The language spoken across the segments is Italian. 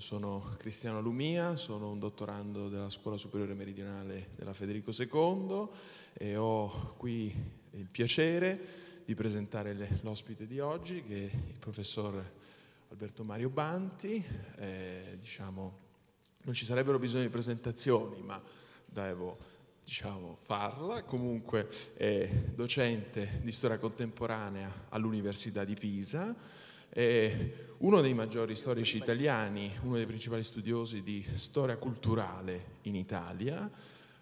Sono Cristiano Lumia, sono un dottorando della Scuola Superiore Meridionale della Federico II e ho qui il piacere di presentare l'ospite di oggi che è il professor Alberto Mario Banti. Eh, diciamo, non ci sarebbero bisogno di presentazioni, ma devo diciamo, farla. Comunque è docente di storia contemporanea all'Università di Pisa è uno dei maggiori storici italiani, uno dei principali studiosi di storia culturale in Italia.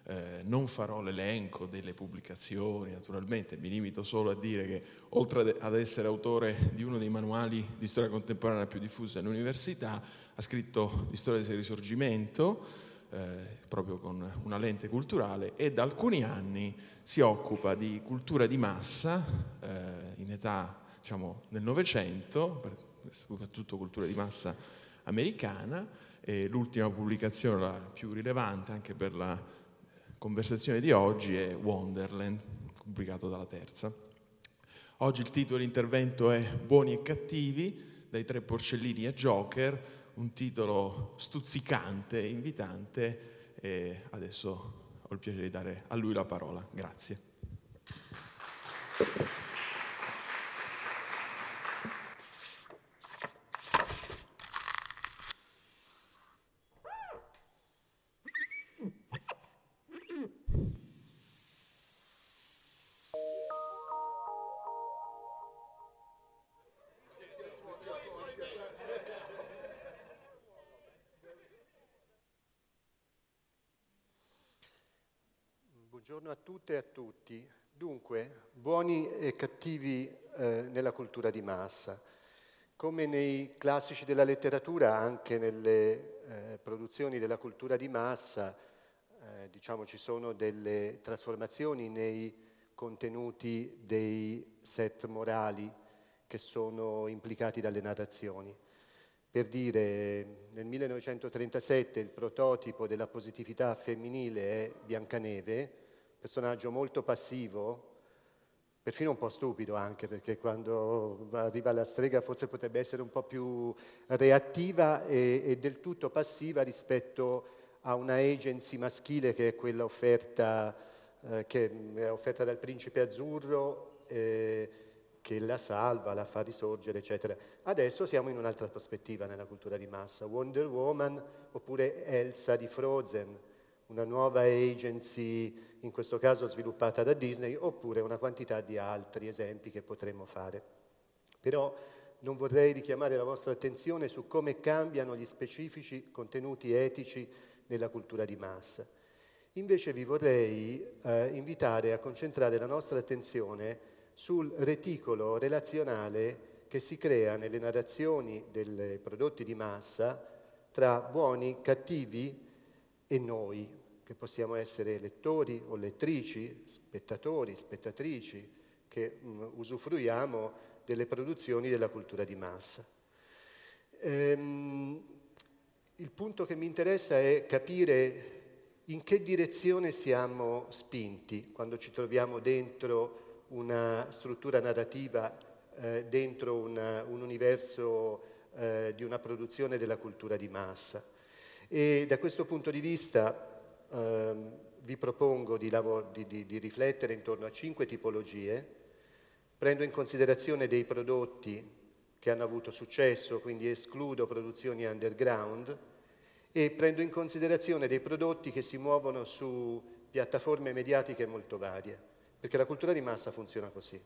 Eh, non farò l'elenco delle pubblicazioni, naturalmente, mi limito solo a dire che oltre ad essere autore di uno dei manuali di storia contemporanea più diffusi all'università, ha scritto di storia del risorgimento, eh, proprio con una lente culturale, e da alcuni anni si occupa di cultura di massa eh, in età diciamo, nel Novecento, soprattutto cultura di massa americana, e l'ultima pubblicazione, la più rilevante anche per la conversazione di oggi, è Wonderland, pubblicato dalla terza. Oggi il titolo dell'intervento è Buoni e cattivi, dai tre porcellini a Joker, un titolo stuzzicante, invitante, e adesso ho il piacere di dare a lui la parola. Grazie. Buongiorno a tutte e a tutti. Dunque, buoni e cattivi eh, nella cultura di massa. Come nei classici della letteratura, anche nelle eh, produzioni della cultura di massa, eh, diciamo ci sono delle trasformazioni nei contenuti dei set morali che sono implicati dalle narrazioni. Per dire, nel 1937 il prototipo della positività femminile è Biancaneve, personaggio molto passivo, perfino un po' stupido anche, perché quando arriva la strega forse potrebbe essere un po' più reattiva e, e del tutto passiva rispetto a una agency maschile che è quella offerta, eh, che è offerta dal principe azzurro, eh, che la salva, la fa risorgere, eccetera. Adesso siamo in un'altra prospettiva nella cultura di massa, Wonder Woman oppure Elsa di Frozen, una nuova agency in questo caso sviluppata da Disney, oppure una quantità di altri esempi che potremmo fare. Però non vorrei richiamare la vostra attenzione su come cambiano gli specifici contenuti etici nella cultura di massa. Invece vi vorrei eh, invitare a concentrare la nostra attenzione sul reticolo relazionale che si crea nelle narrazioni dei prodotti di massa tra buoni, cattivi e noi, che possiamo essere lettori o lettrici, spettatori, spettatrici, che mm, usufruiamo delle produzioni della cultura di massa. Ehm, il punto che mi interessa è capire in che direzione siamo spinti quando ci troviamo dentro una struttura narrativa, eh, dentro una, un universo eh, di una produzione della cultura di massa. E da questo punto di vista eh, vi propongo di, lavoro, di, di, di riflettere intorno a cinque tipologie, prendo in considerazione dei prodotti che hanno avuto successo, quindi escludo produzioni underground, e prendo in considerazione dei prodotti che si muovono su piattaforme mediatiche molto varie, perché la cultura di massa funziona così.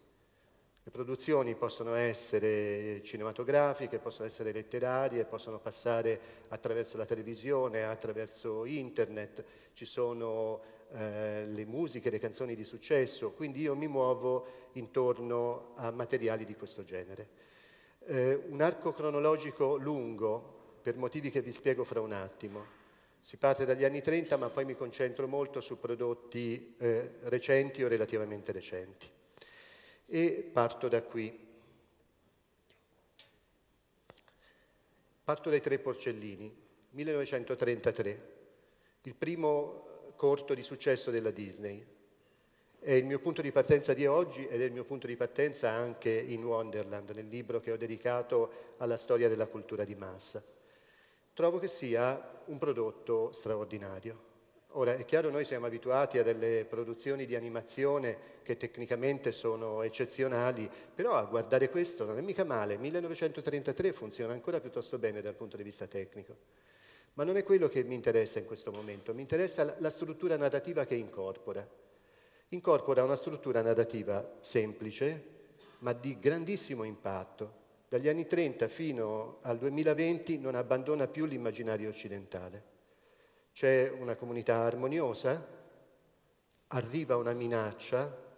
Le produzioni possono essere cinematografiche, possono essere letterarie, possono passare attraverso la televisione, attraverso internet, ci sono eh, le musiche, le canzoni di successo, quindi io mi muovo intorno a materiali di questo genere. Eh, un arco cronologico lungo, per motivi che vi spiego fra un attimo. Si parte dagli anni 30, ma poi mi concentro molto su prodotti eh, recenti o relativamente recenti e parto da qui. Parto dai tre porcellini, 1933, il primo corto di successo della Disney. È il mio punto di partenza di oggi ed è il mio punto di partenza anche in Wonderland, nel libro che ho dedicato alla storia della cultura di massa. trovo che sia un prodotto straordinario. Ora, è chiaro, noi siamo abituati a delle produzioni di animazione che tecnicamente sono eccezionali, però a guardare questo non è mica male. 1933 funziona ancora piuttosto bene dal punto di vista tecnico. Ma non è quello che mi interessa in questo momento, mi interessa la struttura narrativa che incorpora. Incorpora una struttura narrativa semplice, ma di grandissimo impatto. Dagli anni 30 fino al 2020 non abbandona più l'immaginario occidentale. C'è una comunità armoniosa, arriva una minaccia,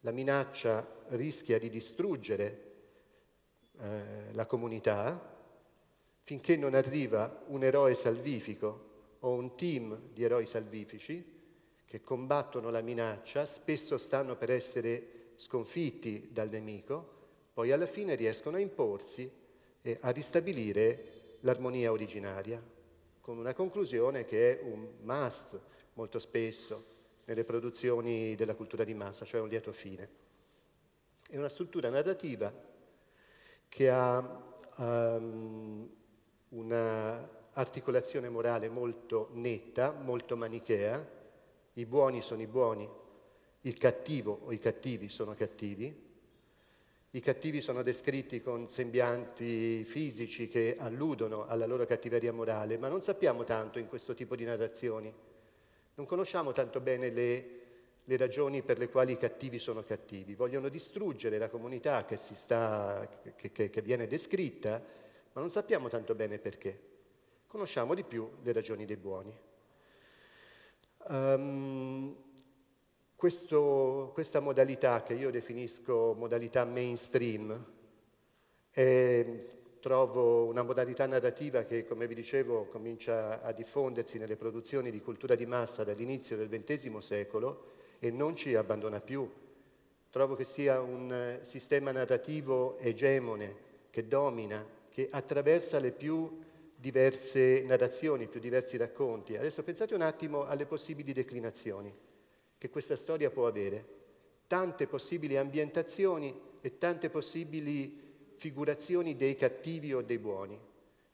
la minaccia rischia di distruggere eh, la comunità finché non arriva un eroe salvifico o un team di eroi salvifici che combattono la minaccia, spesso stanno per essere sconfitti dal nemico, poi alla fine riescono a imporsi e a ristabilire l'armonia originaria con una conclusione che è un must molto spesso nelle produzioni della cultura di massa, cioè un lieto fine. È una struttura narrativa che ha um, una articolazione morale molto netta, molto manichea, i buoni sono i buoni, il cattivo o i cattivi sono cattivi, i cattivi sono descritti con sembianti fisici che alludono alla loro cattiveria morale, ma non sappiamo tanto in questo tipo di narrazioni. Non conosciamo tanto bene le, le ragioni per le quali i cattivi sono cattivi. Vogliono distruggere la comunità che, sta, che, che, che viene descritta, ma non sappiamo tanto bene perché. Conosciamo di più le ragioni dei buoni. Um, questo, questa modalità che io definisco modalità mainstream è, trovo una modalità narrativa che, come vi dicevo, comincia a diffondersi nelle produzioni di cultura di massa dall'inizio del XX secolo e non ci abbandona più. Trovo che sia un sistema narrativo egemone che domina, che attraversa le più diverse narrazioni, i più diversi racconti. Adesso pensate un attimo alle possibili declinazioni che questa storia può avere, tante possibili ambientazioni e tante possibili figurazioni dei cattivi o dei buoni.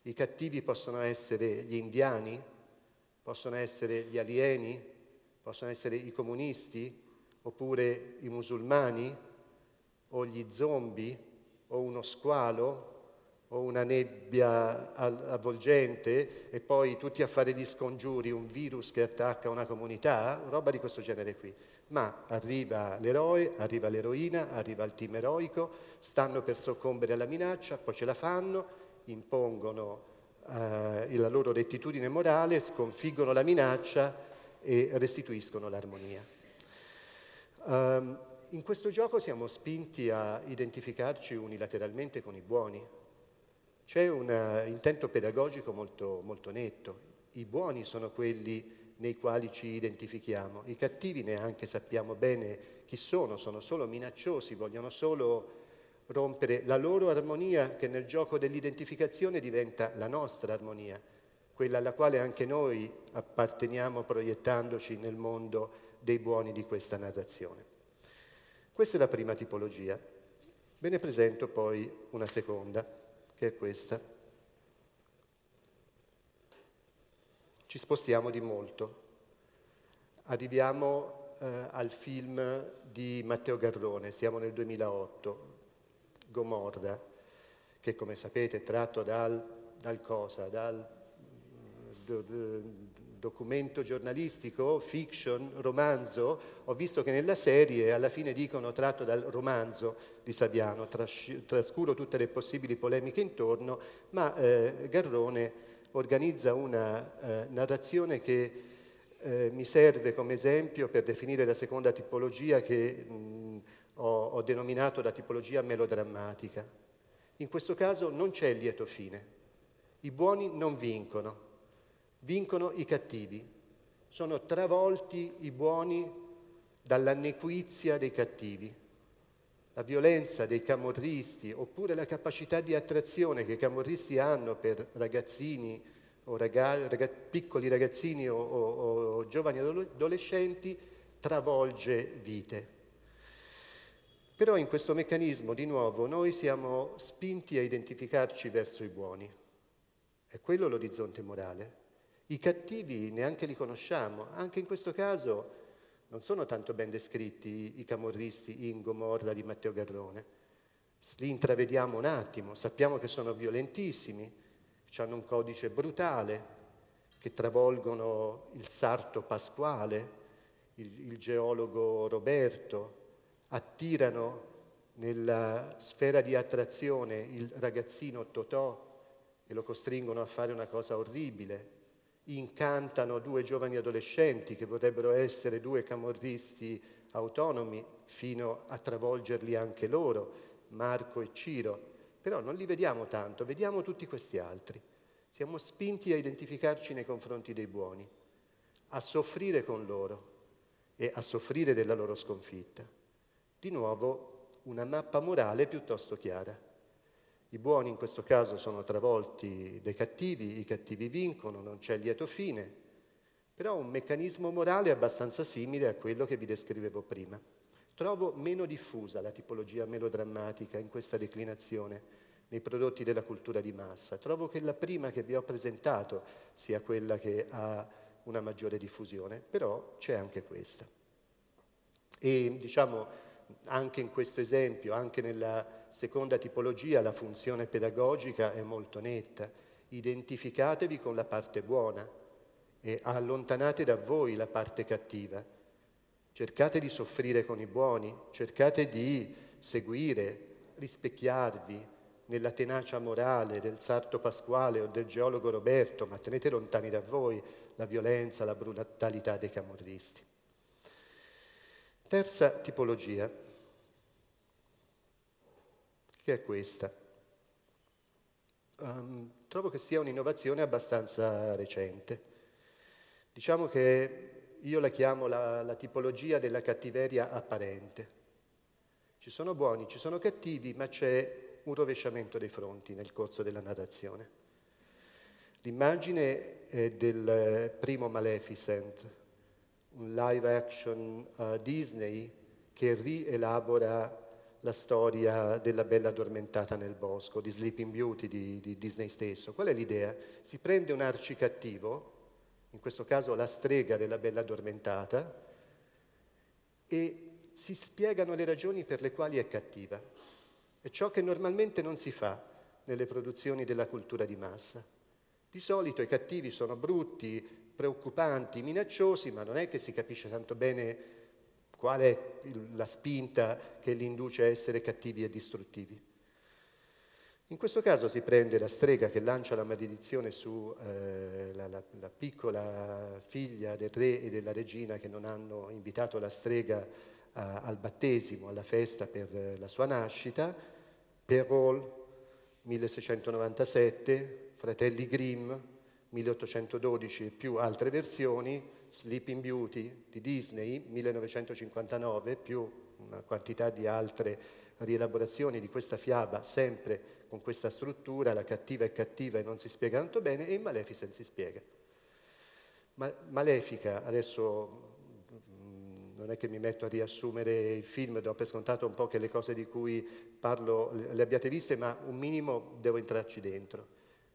I cattivi possono essere gli indiani, possono essere gli alieni, possono essere i comunisti, oppure i musulmani, o gli zombie, o uno squalo, o una nebbia avvolgente e poi tutti a fare gli scongiuri, un virus che attacca una comunità, roba di questo genere qui. Ma arriva l'eroe, arriva l'eroina, arriva il team eroico, stanno per soccombere alla minaccia, poi ce la fanno, impongono eh, la loro rettitudine morale, sconfiggono la minaccia e restituiscono l'armonia. Um, in questo gioco siamo spinti a identificarci unilateralmente con i buoni, c'è un uh, intento pedagogico molto, molto netto. I buoni sono quelli nei quali ci identifichiamo, i cattivi neanche sappiamo bene chi sono, sono solo minacciosi, vogliono solo rompere la loro armonia che nel gioco dell'identificazione diventa la nostra armonia, quella alla quale anche noi apparteniamo proiettandoci nel mondo dei buoni di questa narrazione. Questa è la prima tipologia. Ve ne presento poi una seconda che è questa. Ci spostiamo di molto. Arriviamo eh, al film di Matteo Garrone, siamo nel 2008, Gomorra, che come sapete è tratto dal, dal cosa? Dal do, documento giornalistico, fiction, romanzo, ho visto che nella serie alla fine dicono tratto dal romanzo di Saviano, trascuro tutte le possibili polemiche intorno, ma eh, Garrone organizza una eh, narrazione che eh, mi serve come esempio per definire la seconda tipologia che mh, ho, ho denominato la tipologia melodrammatica. In questo caso non c'è il lieto fine, i buoni non vincono, vincono i cattivi, sono travolti i buoni dall'annequizia dei cattivi. La violenza dei camorristi oppure la capacità di attrazione che i camorristi hanno per ragazzini o raga, raga, piccoli ragazzini o, o, o giovani adolescenti travolge vite. Però in questo meccanismo, di nuovo, noi siamo spinti a identificarci verso i buoni È quello l'orizzonte morale. I cattivi neanche li conosciamo, anche in questo caso non sono tanto ben descritti i camorristi in Gomorra di Matteo Garrone. Li intravediamo un attimo, sappiamo che sono violentissimi, hanno un codice brutale, che travolgono il sarto Pasquale, il, il geologo Roberto, attirano nella sfera di attrazione il ragazzino Totò e lo costringono a fare una cosa orribile, incantano due giovani adolescenti che vorrebbero essere due camorristi autonomi fino a travolgerli anche loro, Marco e Ciro, però non li vediamo tanto, vediamo tutti questi altri. Siamo spinti a identificarci nei confronti dei buoni, a soffrire con loro e a soffrire della loro sconfitta. Di nuovo una mappa morale piuttosto chiara. I buoni in questo caso sono travolti dai cattivi, i cattivi vincono, non c'è lieto fine, però un meccanismo morale abbastanza simile a quello che vi descrivevo prima. Trovo meno diffusa la tipologia melodrammatica in questa declinazione nei prodotti della cultura di massa. Trovo che la prima che vi ho presentato sia quella che ha una maggiore diffusione, però c'è anche questa. E diciamo anche in questo esempio, anche nella seconda tipologia, la funzione pedagogica è molto netta. Identificatevi con la parte buona e allontanate da voi la parte cattiva. Cercate di soffrire con i buoni, cercate di seguire, rispecchiarvi nella tenacia morale del sarto Pasquale o del geologo Roberto, ma tenete lontani da voi la violenza, la brutalità dei camorristi. Terza tipologia, che è questa. Um, trovo che sia un'innovazione abbastanza recente. Diciamo che io la chiamo la, la tipologia della cattiveria apparente. Ci sono buoni, ci sono cattivi, ma c'è un rovesciamento dei fronti nel corso della narrazione. L'immagine è del primo Maleficent, un live action uh, Disney che rielabora la storia della bella addormentata nel bosco, di Sleeping Beauty di, di Disney stesso. Qual è l'idea? Si prende un arcicattivo, in questo caso la strega della bella addormentata, e si spiegano le ragioni per le quali è cattiva. È ciò che normalmente non si fa nelle produzioni della cultura di massa. Di solito i cattivi sono brutti, preoccupanti, minacciosi, ma non è che si capisce tanto bene Qual è la spinta che li induce a essere cattivi e distruttivi? In questo caso si prende la strega che lancia la maledizione sulla eh, la, la piccola figlia del re e della regina che non hanno invitato la strega a, al battesimo, alla festa per la sua nascita, Perrault 1697, Fratelli Grimm 1812 e più altre versioni, Sleeping Beauty di Disney 1959 più una quantità di altre rielaborazioni di questa fiaba sempre con questa struttura, la cattiva è cattiva e non si spiega tanto bene e in Maleficent si spiega. Ma, Malefica, adesso mm, non è che mi metto a riassumere il film, do per scontato un po' che le cose di cui parlo le abbiate viste, ma un minimo devo entrarci dentro.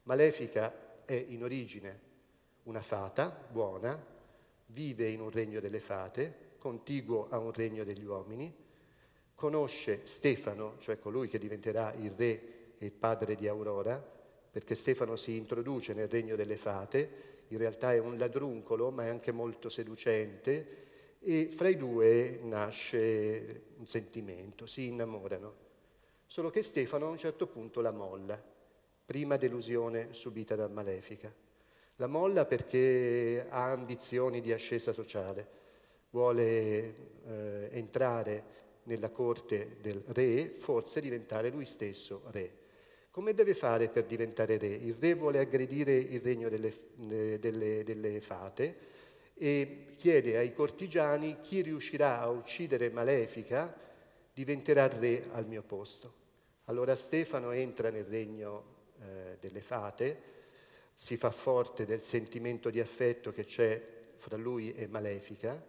Malefica è in origine una fata buona, vive in un regno delle fate, contiguo a un regno degli uomini, conosce Stefano, cioè colui che diventerà il re e il padre di Aurora, perché Stefano si introduce nel regno delle fate, in realtà è un ladruncolo ma è anche molto seducente e fra i due nasce un sentimento, si innamorano. Solo che Stefano a un certo punto la molla, prima delusione subita da Malefica. La molla perché ha ambizioni di ascesa sociale, vuole eh, entrare nella corte del re, forse diventare lui stesso re. Come deve fare per diventare re? Il re vuole aggredire il regno delle, delle, delle fate e chiede ai cortigiani chi riuscirà a uccidere Malefica diventerà re al mio posto. Allora Stefano entra nel regno eh, delle fate, si fa forte del sentimento di affetto che c'è fra lui e Malefica,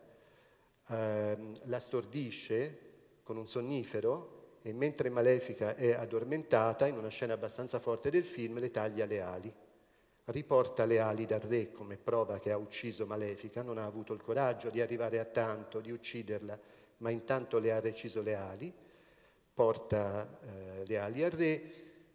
ehm, la stordisce con un sonnifero e mentre Malefica è addormentata, in una scena abbastanza forte del film, le taglia le ali. riporta le ali dal re come prova che ha ucciso Malefica, non ha avuto il coraggio di arrivare a tanto, di ucciderla, ma intanto le ha reciso le ali, porta eh, le ali al re,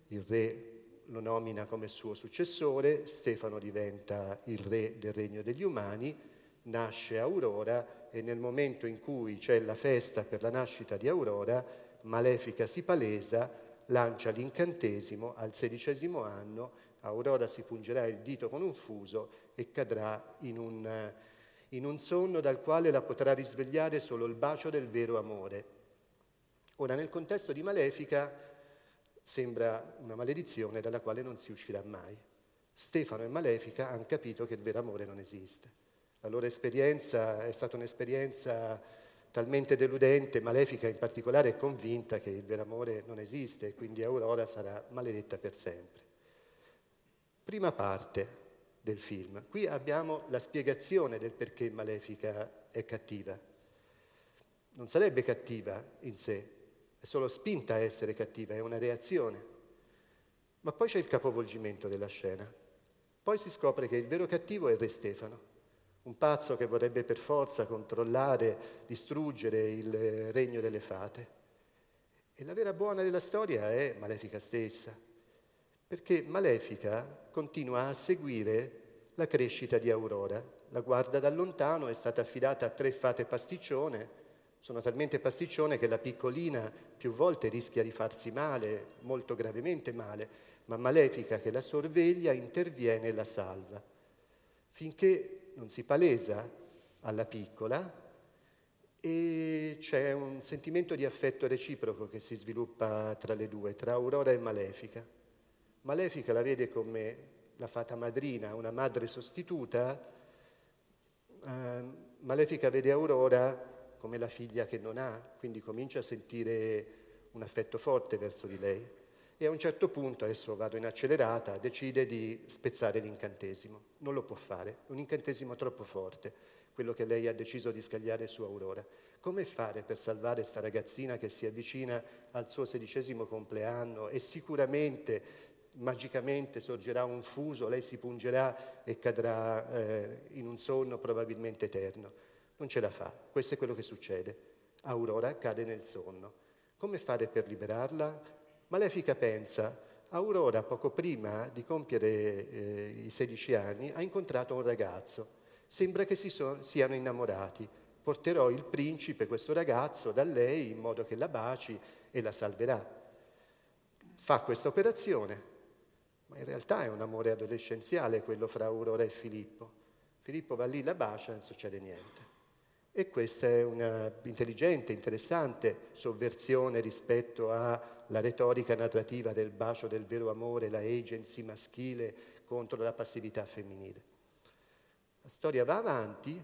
il re lo nomina come suo successore, Stefano diventa il re del regno degli umani, nasce Aurora e nel momento in cui c'è la festa per la nascita di Aurora, Malefica si palesa, lancia l'incantesimo, al sedicesimo anno Aurora si pungerà il dito con un fuso e cadrà in un, in un sonno dal quale la potrà risvegliare solo il bacio del vero amore. Ora, nel contesto di Malefica sembra una maledizione dalla quale non si uscirà mai. Stefano e Malefica hanno capito che il vero amore non esiste. La loro esperienza è stata un'esperienza talmente deludente, Malefica in particolare è convinta che il vero amore non esiste e quindi Aurora sarà maledetta per sempre. Prima parte del film. Qui abbiamo la spiegazione del perché Malefica è cattiva. Non sarebbe cattiva in sé, è solo spinta a essere cattiva, è una reazione. Ma poi c'è il capovolgimento della scena. Poi si scopre che il vero cattivo è Re Stefano, un pazzo che vorrebbe per forza controllare, distruggere il regno delle fate. E la vera buona della storia è Malefica stessa, perché Malefica continua a seguire la crescita di Aurora. La guarda da lontano, è stata affidata a tre fate pasticcione, sono talmente pasticcione che la piccolina più volte rischia di farsi male, molto gravemente male, ma Malefica che la sorveglia interviene e la salva, finché non si palesa alla piccola e c'è un sentimento di affetto reciproco che si sviluppa tra le due, tra Aurora e Malefica. Malefica la vede come la fata madrina, una madre sostituta, eh, Malefica vede Aurora come la figlia che non ha, quindi comincia a sentire un affetto forte verso di lei e a un certo punto, adesso vado in accelerata, decide di spezzare l'incantesimo. Non lo può fare, è un incantesimo troppo forte, quello che lei ha deciso di scagliare su Aurora. Come fare per salvare questa ragazzina che si avvicina al suo sedicesimo compleanno e sicuramente magicamente sorgerà un fuso, lei si pungerà e cadrà eh, in un sonno probabilmente eterno. Non ce la fa, questo è quello che succede. Aurora cade nel sonno. Come fare per liberarla? Malefica pensa, Aurora poco prima di compiere eh, i 16 anni ha incontrato un ragazzo, sembra che si so- siano innamorati. Porterò il principe, questo ragazzo, da lei in modo che la baci e la salverà. Fa questa operazione, ma in realtà è un amore adolescenziale quello fra Aurora e Filippo. Filippo va lì, la bacia e non succede niente. E questa è una intelligente, interessante sovversione rispetto alla retorica narrativa del bacio del vero amore, la agency maschile contro la passività femminile. La storia va avanti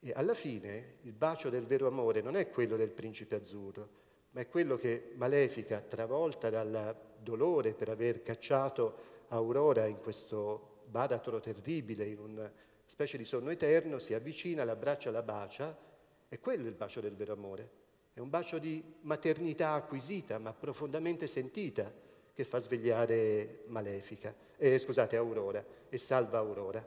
e alla fine il bacio del vero amore non è quello del principe azzurro, ma è quello che Malefica, travolta dal dolore per aver cacciato Aurora in questo baratro terribile, in una specie di sonno eterno, si avvicina, l'abbraccia, la bacia, e quello è il bacio del vero amore. È un bacio di maternità acquisita, ma profondamente sentita, che fa svegliare Malefica, eh, scusate, Aurora, e salva Aurora.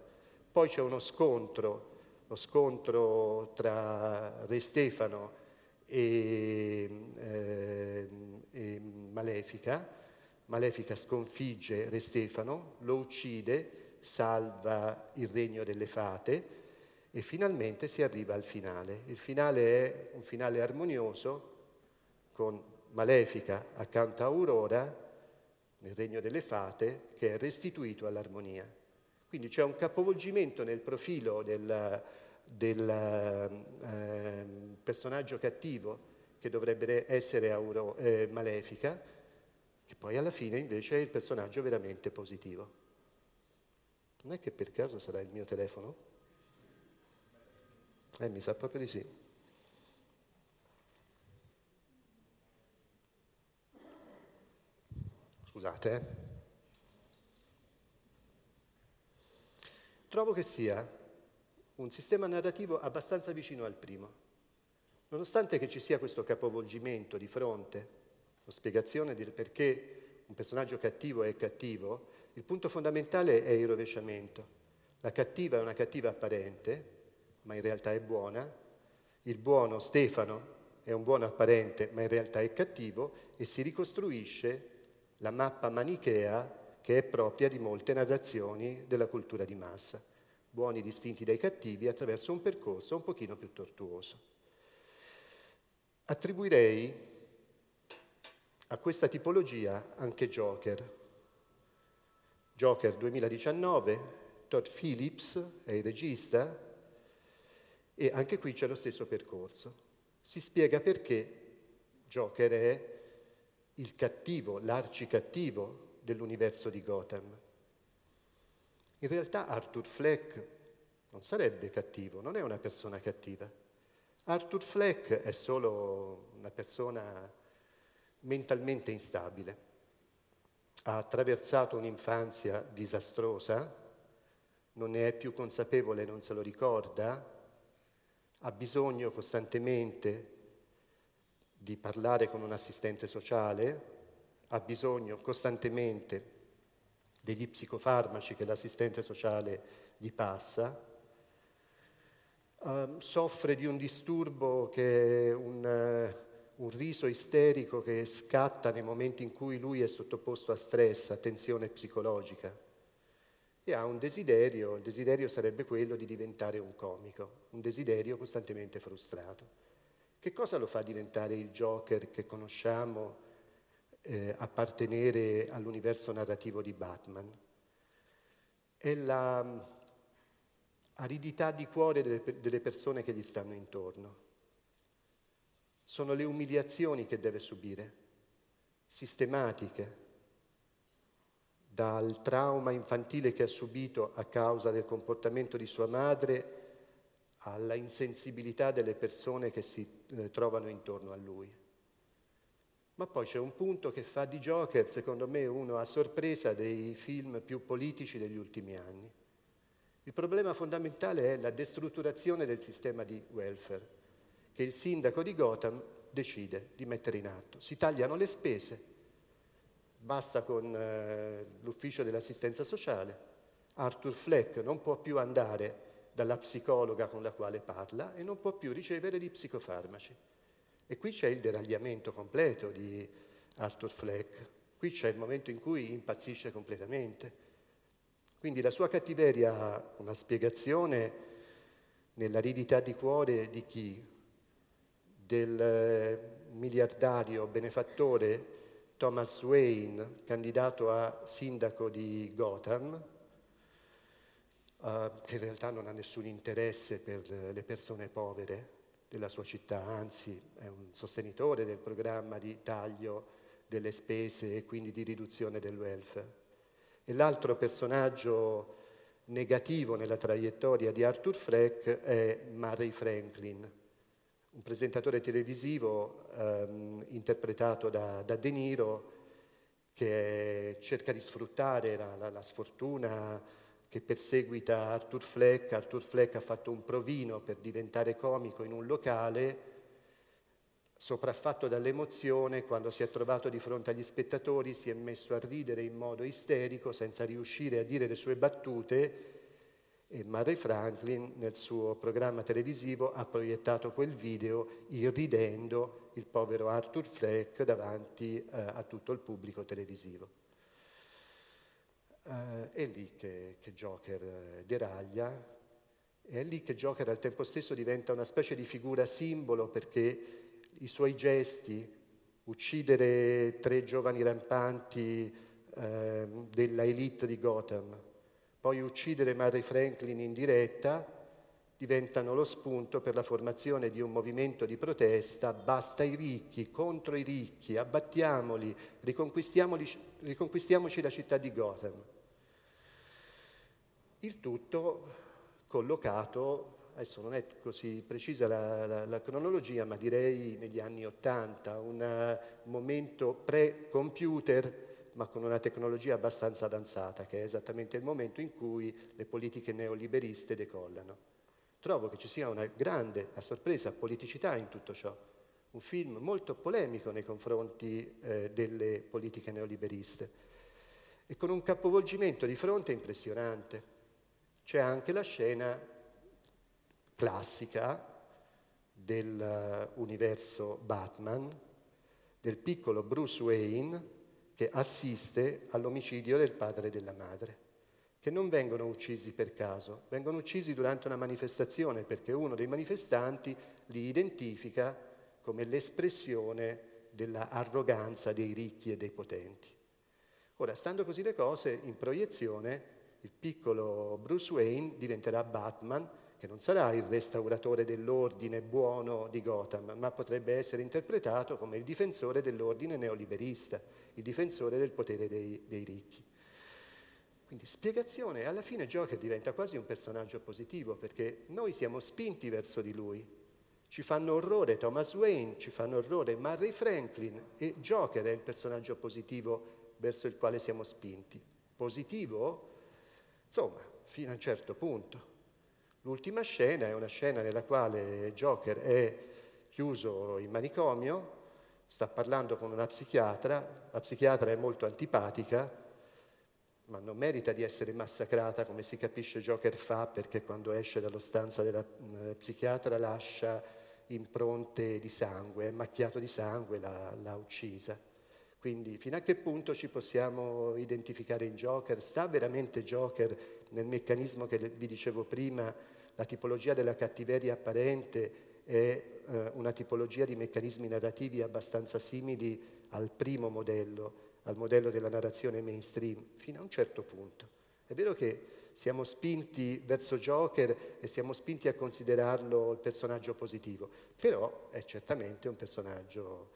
Poi c'è uno scontro, lo scontro tra Re Stefano e, eh, e Malefica. Malefica sconfigge Re Stefano, lo uccide, salva il regno delle fate e finalmente si arriva al finale. Il finale è un finale armonioso con Malefica accanto a Aurora nel regno delle fate che è restituito all'armonia. Quindi c'è un capovolgimento nel profilo del, del eh, personaggio cattivo che dovrebbe essere Auro, eh, Malefica, che poi alla fine invece è il personaggio veramente positivo. Non è che per caso sarà il mio telefono? Eh, mi sa proprio di sì. Scusate, eh. Trovo che sia un sistema narrativo abbastanza vicino al primo. Nonostante che ci sia questo capovolgimento di fronte, la spiegazione del perché un personaggio cattivo è cattivo Il punto fondamentale è il rovesciamento. La cattiva è una cattiva apparente, ma in realtà è buona. Il buono, Stefano, è un buono apparente, ma in realtà è cattivo, e si ricostruisce la mappa manichea che è propria di molte narrazioni della cultura di massa, buoni distinti dai cattivi attraverso un percorso un pochino più tortuoso. Attribuirei a questa tipologia anche Joker. Joker 2019, Todd Phillips è il regista e anche qui c'è lo stesso percorso. Si spiega perché Joker è il cattivo, l'arcicattivo dell'universo di Gotham. In realtà Arthur Fleck non sarebbe cattivo, non è una persona cattiva. Arthur Fleck è solo una persona mentalmente instabile. Ha attraversato un'infanzia disastrosa, non ne è più consapevole, non se lo ricorda, ha bisogno costantemente di parlare con un assistente sociale, ha bisogno costantemente degli psicofarmaci che l'assistente sociale gli passa, uh, soffre di un disturbo che è un, uh, un riso isterico che scatta nei momenti in cui lui è sottoposto a stress, a tensione psicologica e ha un desiderio, il desiderio sarebbe quello di diventare un comico, un desiderio costantemente frustrato. Che cosa lo fa diventare il Joker che conosciamo eh, appartenere all'universo narrativo di Batman. È la mm, aridità di cuore delle, delle persone che gli stanno intorno. Sono le umiliazioni che deve subire, sistematiche, dal trauma infantile che ha subito a causa del comportamento di sua madre alla insensibilità delle persone che si eh, trovano intorno a lui. Ma poi c'è un punto che fa di Joker, secondo me, uno a sorpresa dei film più politici degli ultimi anni. Il problema fondamentale è la destrutturazione del sistema di welfare, che il sindaco di Gotham decide di mettere in atto. Si tagliano le spese, basta con eh, l'ufficio dell'assistenza sociale, Arthur Fleck non può più andare dalla psicologa con la quale parla e non può più ricevere gli psicofarmaci. E qui c'è il deragliamento completo di Arthur Fleck, qui c'è il momento in cui impazzisce completamente. Quindi la sua cattiveria ha una spiegazione nell'aridità di cuore di chi? Del eh, miliardario benefattore Thomas Wayne, candidato a sindaco di Gotham, uh, che in realtà non ha nessun interesse per le persone povere, della sua città, anzi è un sostenitore del programma di taglio delle spese e quindi di riduzione del welfare. E l'altro personaggio negativo nella traiettoria di Arthur Fleck è Murray Franklin, un presentatore televisivo ehm, interpretato da, da, De Niro che cerca di sfruttare la, la, la sfortuna che perseguita Arthur Fleck. Arthur Fleck ha fatto un provino per diventare comico in un locale, sopraffatto dall'emozione, quando si è trovato di fronte agli spettatori si è messo a ridere in modo isterico senza riuscire a dire le sue battute e Murray Franklin nel suo programma televisivo ha proiettato quel video irridendo il povero Arthur Fleck davanti eh, a tutto il pubblico televisivo. Uh, è lì che, che Joker uh, deraglia, è lì che Joker al tempo stesso diventa una specie di figura simbolo perché i suoi gesti, uccidere tre giovani rampanti uh, della elite di Gotham, poi uccidere Murray Franklin in diretta, diventano lo spunto per la formazione di un movimento di protesta, basta i ricchi, contro i ricchi, abbattiamoli, riconquistiamoci la città di Gotham. Il tutto collocato, adesso non è così precisa la, la, la cronologia, ma direi negli anni Ottanta, un momento pre-computer, ma con una tecnologia abbastanza avanzata, che è esattamente il momento in cui le politiche neoliberiste decollano. Trovo che ci sia una grande, a sorpresa, politicità in tutto ciò. Un film molto polemico nei confronti eh, delle politiche neoliberiste e con un capovolgimento di fronte impressionante. C'è anche la scena classica dell'universo Batman, del piccolo Bruce Wayne che assiste all'omicidio del padre e della madre, che non vengono uccisi per caso, vengono uccisi durante una manifestazione perché uno dei manifestanti li identifica come l'espressione dell'arroganza dei ricchi e dei potenti. Ora, stando così le cose, in proiezione il piccolo Bruce Wayne diventerà Batman, che non sarà il restauratore dell'ordine buono di Gotham, ma potrebbe essere interpretato come il difensore dell'ordine neoliberista, il difensore del potere dei, dei ricchi. Quindi spiegazione, alla fine Joker diventa quasi un personaggio positivo perché noi siamo spinti verso di lui. Ci fanno orrore Thomas Wayne, ci fanno orrore Murray Franklin e Joker è il personaggio positivo verso il quale siamo spinti. Positivo? Insomma, fino a un certo punto. L'ultima scena è una scena nella quale Joker è chiuso in manicomio, sta parlando con una psichiatra, la psichiatra è molto antipatica, ma non merita di essere massacrata come si capisce Joker fa perché quando esce dallo stanza della eh, psichiatra lascia impronte di sangue, è macchiato di sangue, l'ha, l'ha uccisa. Quindi fino a che punto ci possiamo identificare in Joker? Sta veramente Joker nel meccanismo che vi dicevo prima, la tipologia della cattiveria apparente è eh, una tipologia di meccanismi narrativi abbastanza simili al primo modello, al modello della narrazione mainstream, fino a un certo punto. È vero che siamo spinti verso Joker e siamo spinti a considerarlo il personaggio positivo, però è certamente un personaggio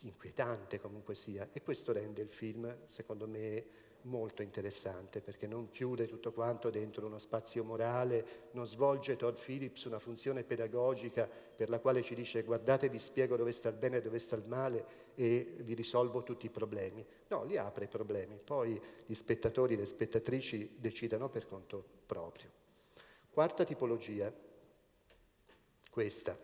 inquietante comunque sia e questo rende il film, secondo me, molto interessante perché non chiude tutto quanto dentro uno spazio morale, non svolge Todd Phillips una funzione pedagogica per la quale ci dice guardate vi spiego dove sta il bene e dove sta il male e vi risolvo tutti i problemi. No, li apre i problemi, poi gli spettatori e le spettatrici decidano per conto proprio. Quarta tipologia, questa.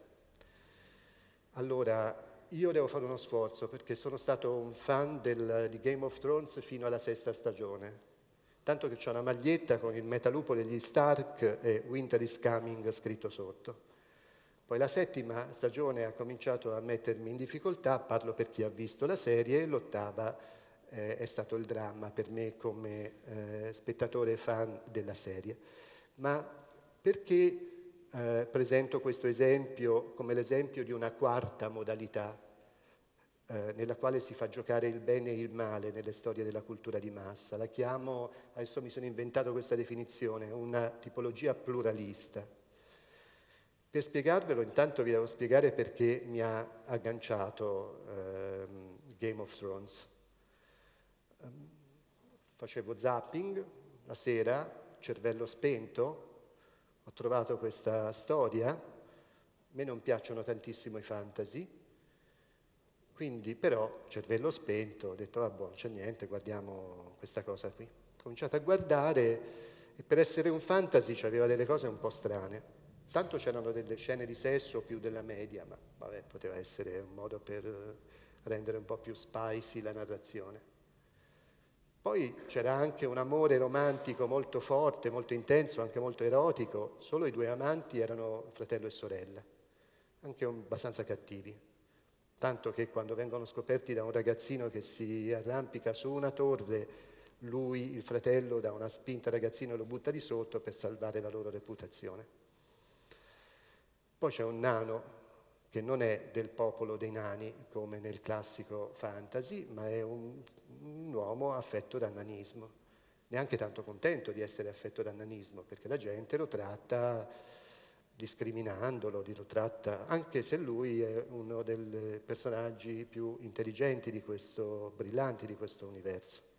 Allora, io devo fare uno sforzo perché sono stato un fan del, di Game of Thrones fino alla sesta stagione. Tanto che c'è una maglietta con il metalupo degli Stark e Winter is Coming scritto sotto. Poi la settima stagione ha cominciato a mettermi in difficoltà, parlo per chi ha visto la serie, l'ottava eh, è stato il dramma per me come eh, spettatore fan della serie. Ma perché eh, presento questo esempio come l'esempio di una quarta modalità eh, nella quale si fa giocare il bene e il male nelle storie della cultura di massa. La chiamo, adesso mi sono inventato questa definizione, una tipologia pluralista. Per spiegarvelo intanto vi devo spiegare perché mi ha agganciato eh, Game of Thrones. Ehm, facevo zapping la sera, cervello spento, ho trovato questa storia, a me non piacciono tantissimo i fantasy, quindi però, cervello spento, ho detto vabbè, non c'è niente, guardiamo questa cosa qui. Ho cominciato a guardare e per essere un fantasy c'aveva delle cose un po' strane. Tanto c'erano delle scene di sesso più della media, ma vabbè, poteva essere un modo per rendere un po' più spicy la narrazione. Poi c'era anche un amore romantico molto forte, molto intenso, anche molto erotico. Solo i due amanti erano fratello e sorella, anche abbastanza cattivi. Tanto che quando vengono scoperti da un ragazzino che si arrampica su una torre, lui, il fratello, dà una spinta al ragazzino e lo butta di sotto per salvare la loro reputazione. Poi c'è un nano che non è del popolo dei nani come nel classico fantasy, ma è un, un uomo affetto da nanismo, neanche tanto contento di essere affetto da nanismo, perché la gente lo tratta discriminandolo, lo tratta, anche se lui è uno dei personaggi più intelligenti di questo, brillanti di questo universo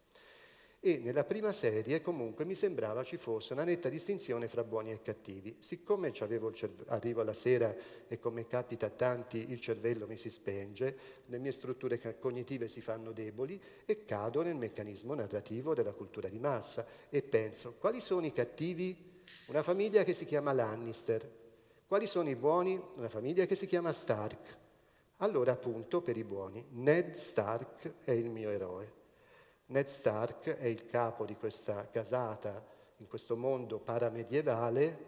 e nella prima serie comunque mi sembrava ci fosse una netta distinzione fra buoni e cattivi. Siccome cerve- arrivo alla sera e come capita a tanti il cervello mi si spenge, le mie strutture cognitive si fanno deboli e cado nel meccanismo narrativo della cultura di massa e penso quali sono i cattivi? Una famiglia che si chiama Lannister. Quali sono i buoni? Una famiglia che si chiama Stark. Allora appunto per i buoni, Ned Stark è il mio eroe. Ned Stark è il capo di questa casata in questo mondo paramedievale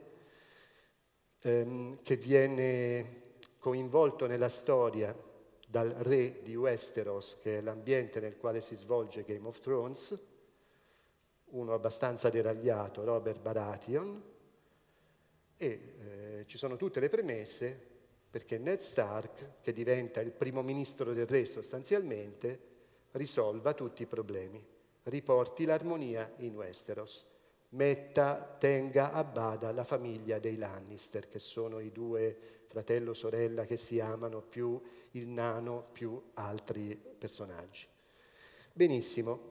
ehm, che viene coinvolto nella storia dal re di Westeros, che è l'ambiente nel quale si svolge Game of Thrones, uno abbastanza deragliato, Robert Baratheon, e eh, ci sono tutte le premesse perché Ned Stark, che diventa il primo ministro del re sostanzialmente, risolva tutti i problemi, riporti l'armonia in Westeros, metta, tenga a bada la famiglia dei Lannister, che sono i due fratello sorella che si amano più il nano più altri personaggi. Benissimo,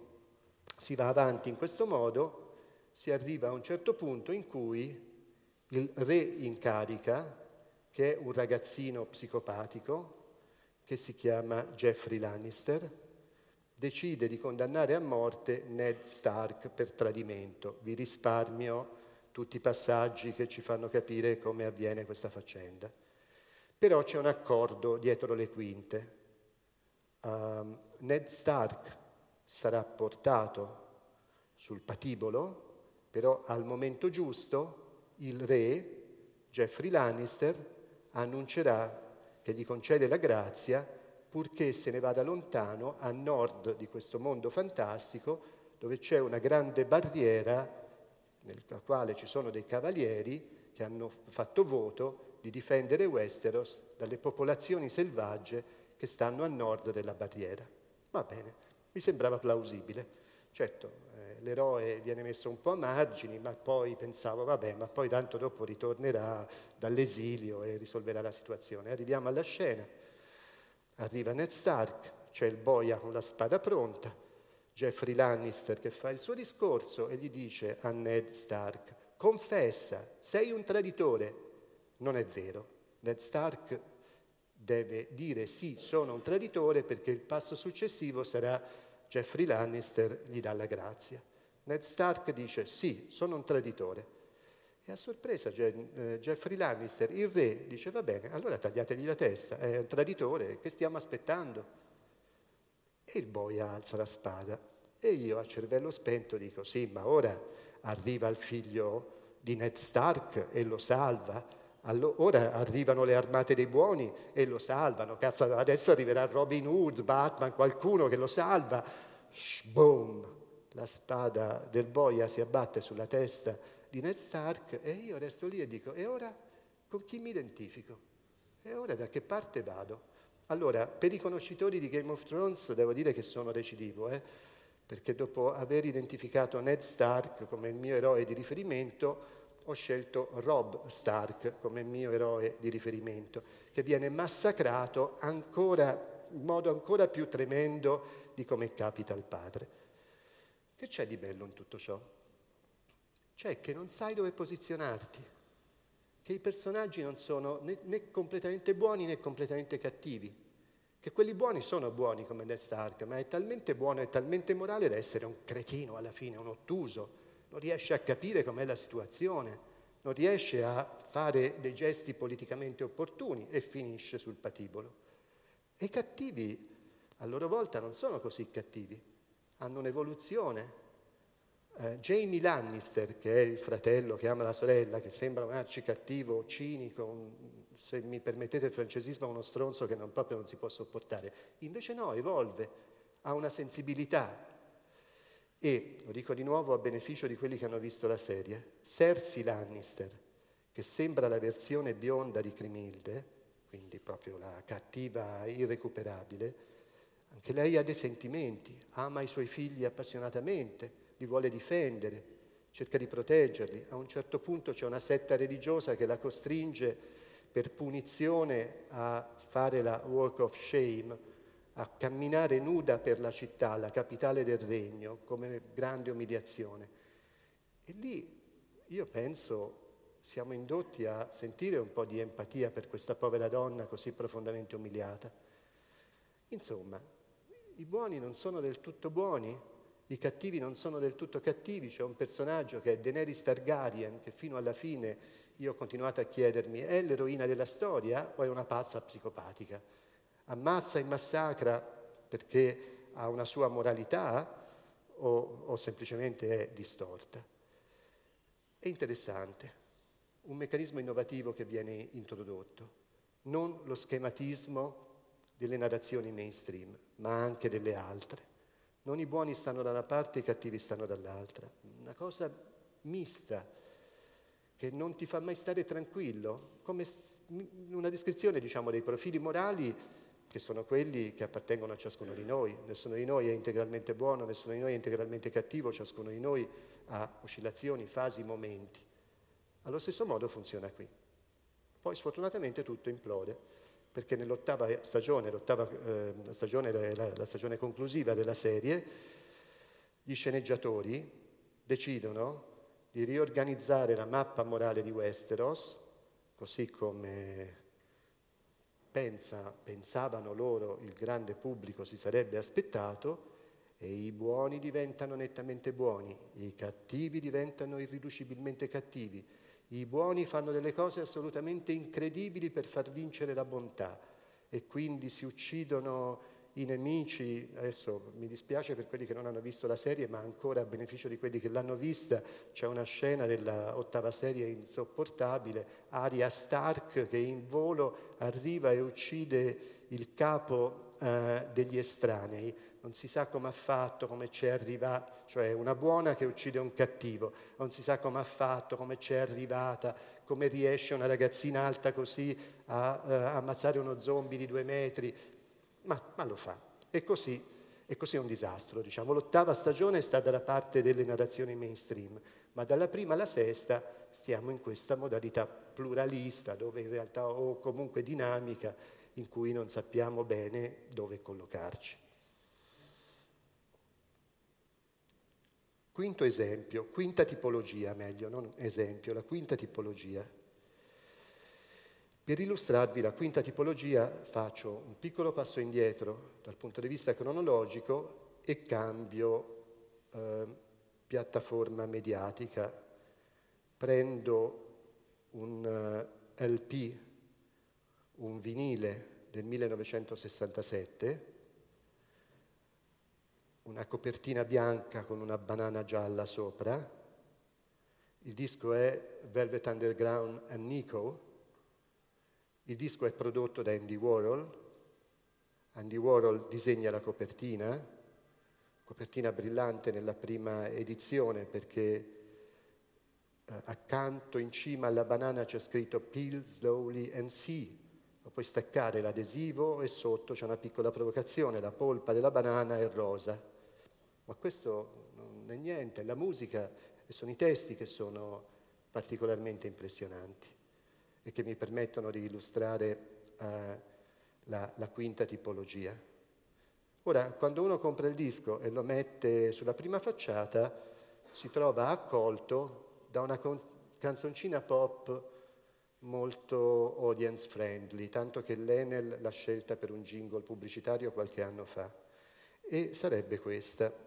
si va avanti in questo modo, si arriva a un certo punto in cui il re in carica, che è un ragazzino psicopatico, che si chiama Jeffrey Lannister, decide di condannare a morte Ned Stark per tradimento. Vi risparmio tutti i passaggi che ci fanno capire come avviene questa faccenda. Però c'è un accordo dietro le quinte. Uh, Ned Stark sarà portato sul patibolo, però al momento giusto il re, Geoffrey Lannister, annuncerà che gli concede la grazia purché se ne vada lontano a nord di questo mondo fantastico dove c'è una grande barriera nella quale ci sono dei cavalieri che hanno fatto voto di difendere Westeros dalle popolazioni selvagge che stanno a nord della barriera. Va bene, mi sembrava plausibile. Certo, eh, l'eroe viene messo un po' a margini, ma poi pensavo, vabbè, ma poi tanto dopo ritornerà dall'esilio e risolverà la situazione. Arriviamo alla scena. Arriva Ned Stark, c'è il boia con la spada pronta, Jeffrey Lannister che fa il suo discorso e gli dice a Ned Stark, confessa, sei un traditore, non è vero. Ned Stark deve dire sì, sono un traditore perché il passo successivo sarà Jeffrey Lannister gli dà la grazia. Ned Stark dice sì, sono un traditore. E a sorpresa eh, Jeffrey Lannister, il re, dice va bene, allora tagliategli la testa, è un traditore, che stiamo aspettando? E il boia alza la spada e io a cervello spento dico sì, ma ora arriva il figlio di Ned Stark e lo salva, allora arrivano le armate dei buoni e lo salvano. Cazzo, adesso arriverà Robin Hood, Batman, qualcuno che lo salva. boom! La spada del boia si abbatte sulla testa di Ned Stark e io resto lì e dico, e ora con chi mi identifico? E ora da che parte vado? Allora, per i conoscitori di Game of Thrones devo dire che sono recidivo, eh? perché dopo aver identificato Ned Stark come il mio eroe di riferimento, ho scelto Rob Stark come mio eroe di riferimento, che viene massacrato ancora, in modo ancora più tremendo di come capita al padre. Che c'è di bello in tutto ciò? C'è che non sai dove posizionarti, che i personaggi non sono né, né completamente buoni né completamente cattivi, che quelli buoni sono buoni come Ned Stark, ma è talmente buono e talmente morale da essere un cretino alla fine, un ottuso, non riesce a capire com'è la situazione, non riesce a fare dei gesti politicamente opportuni e finisce sul patibolo. E i cattivi, a loro volta, non sono così cattivi, hanno un'evoluzione. Eh, Jamie Lannister, che è il fratello che ama la sorella, che sembra un arcicattivo, cinico, un, se mi permettete il francesismo, uno stronzo che non, proprio non si può sopportare, invece no, evolve, ha una sensibilità, e, lo dico di nuovo a beneficio di quelli che hanno visto la serie, Cersei Lannister, che sembra la versione bionda di Crimilde, quindi proprio la cattiva irrecuperabile, anche lei ha dei sentimenti, ama i suoi figli appassionatamente, li vuole difendere, cerca di proteggerli. A un certo punto c'è una setta religiosa che la costringe per punizione a fare la walk of shame, a camminare nuda per la città, la capitale del regno, come grande umiliazione. E lì io penso siamo indotti a sentire un po' di empatia per questa povera donna così profondamente umiliata. Insomma, i buoni non sono del tutto buoni, i cattivi non sono del tutto cattivi, c'è un personaggio che è Daenerys Targaryen che fino alla fine io ho continuato a chiedermi è l'eroina della storia o è una pazza psicopatica? ammazza e massacra perché ha una sua moralità, o, o semplicemente è distorta. È interessante, un meccanismo innovativo che viene introdotto, non lo schematismo delle narrazioni mainstream, ma anche delle altre. Non i buoni stanno da una parte i cattivi stanno dall'altra. Una cosa mista che non ti fa mai stare tranquillo, come una descrizione diciamo, dei profili morali che sono quelli che appartengono a ciascuno di noi. Nessuno di noi è integralmente buono, nessuno di noi è integralmente cattivo, ciascuno di noi ha oscillazioni, fasi, momenti. Allo stesso modo funziona qui. Poi sfortunatamente tutto implode, perché nell'ottava stagione, l'ottava eh, stagione, la, la stagione conclusiva della serie, gli sceneggiatori decidono di riorganizzare la mappa morale di Westeros, così come pensa, pensavano loro il grande pubblico si sarebbe aspettato, e i buoni diventano nettamente buoni, i cattivi diventano irriducibilmente cattivi, i buoni fanno delle cose assolutamente incredibili per far vincere la bontà e quindi si uccidono i nemici, adesso mi dispiace per quelli che non hanno visto la serie, ma ancora a beneficio di quelli che l'hanno vista, c'è una scena della ottava serie insopportabile, Aria Stark che in volo arriva e uccide il capo eh, degli estranei, non si sa come ha fatto, come c'è arrivata, cioè una buona che uccide un cattivo, non si sa come ha fatto, come c'è arrivata, come riesce una ragazzina alta così a uh, ammazzare uno zombie di due metri, ma, ma lo fa. E così, e così è un disastro. Diciamo. L'ottava stagione sta dalla parte delle narrazioni mainstream, ma dalla prima alla sesta stiamo in questa modalità pluralista, dove in realtà, o comunque dinamica, in cui non sappiamo bene dove collocarci. Quinto esempio, quinta tipologia meglio, non esempio, la quinta tipologia. Per illustrarvi la quinta tipologia faccio un piccolo passo indietro dal punto di vista cronologico e cambio eh, piattaforma mediatica. Prendo un uh, eh, LP, un vinile del 1967, una copertina bianca con una banana gialla sopra. Il disco è Velvet Underground and Nico il disco è prodotto da Andy Warhol. Andy Warhol disegna la copertina, copertina brillante nella prima edizione perché eh, accanto in cima alla banana c'è scritto Peel slowly and see. Lo puoi staccare l'adesivo e sotto c'è una piccola provocazione, la polpa della banana è rosa. Ma questo non è niente, la musica sono i testi che sono particolarmente impressionanti e che mi permettono di illustrare eh, la, la quinta tipologia. Ora, quando uno compra il disco e lo mette sulla prima facciata, si trova accolto da una canzoncina pop molto audience friendly, tanto che l'Enel l'ha scelta per un jingle pubblicitario qualche anno fa. E sarebbe questa.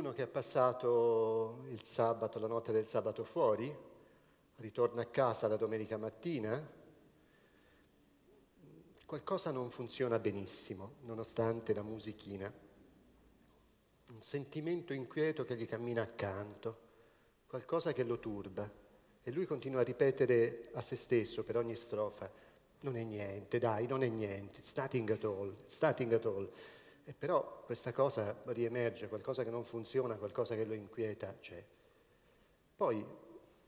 Vabbè, è uno che ha passato il sabato, la notte del sabato fuori, ritorna a casa la domenica mattina qualcosa non funziona benissimo, nonostante la musichina. Un sentimento inquieto che gli cammina accanto, qualcosa che lo turba. E lui continua a ripetere a se stesso per ogni strofa, non è niente, dai, non è niente, it's at all, it's at all. E però questa cosa riemerge, qualcosa che non funziona, qualcosa che lo inquieta c'è. Poi,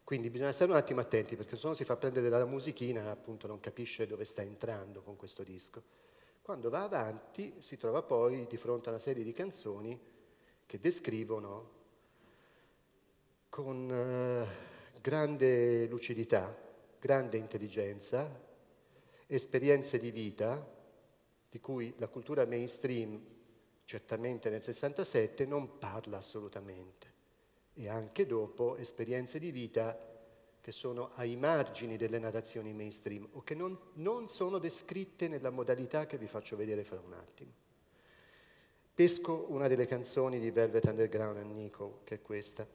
quindi bisogna stare un attimo attenti perché se uno si fa prendere dalla musichina appunto non capisce dove sta entrando con questo disco. Quando va avanti si trova poi di fronte a una serie di canzoni che descrivono con eh, grande lucidità, grande intelligenza, esperienze di vita di cui la cultura mainstream, certamente nel 67, non parla assolutamente. E anche dopo esperienze di vita che sono ai margini delle narrazioni mainstream o che non, non sono descritte nella modalità che vi faccio vedere fra un attimo. Pesco una delle canzoni di Velvet Underground e Nico, che è questa.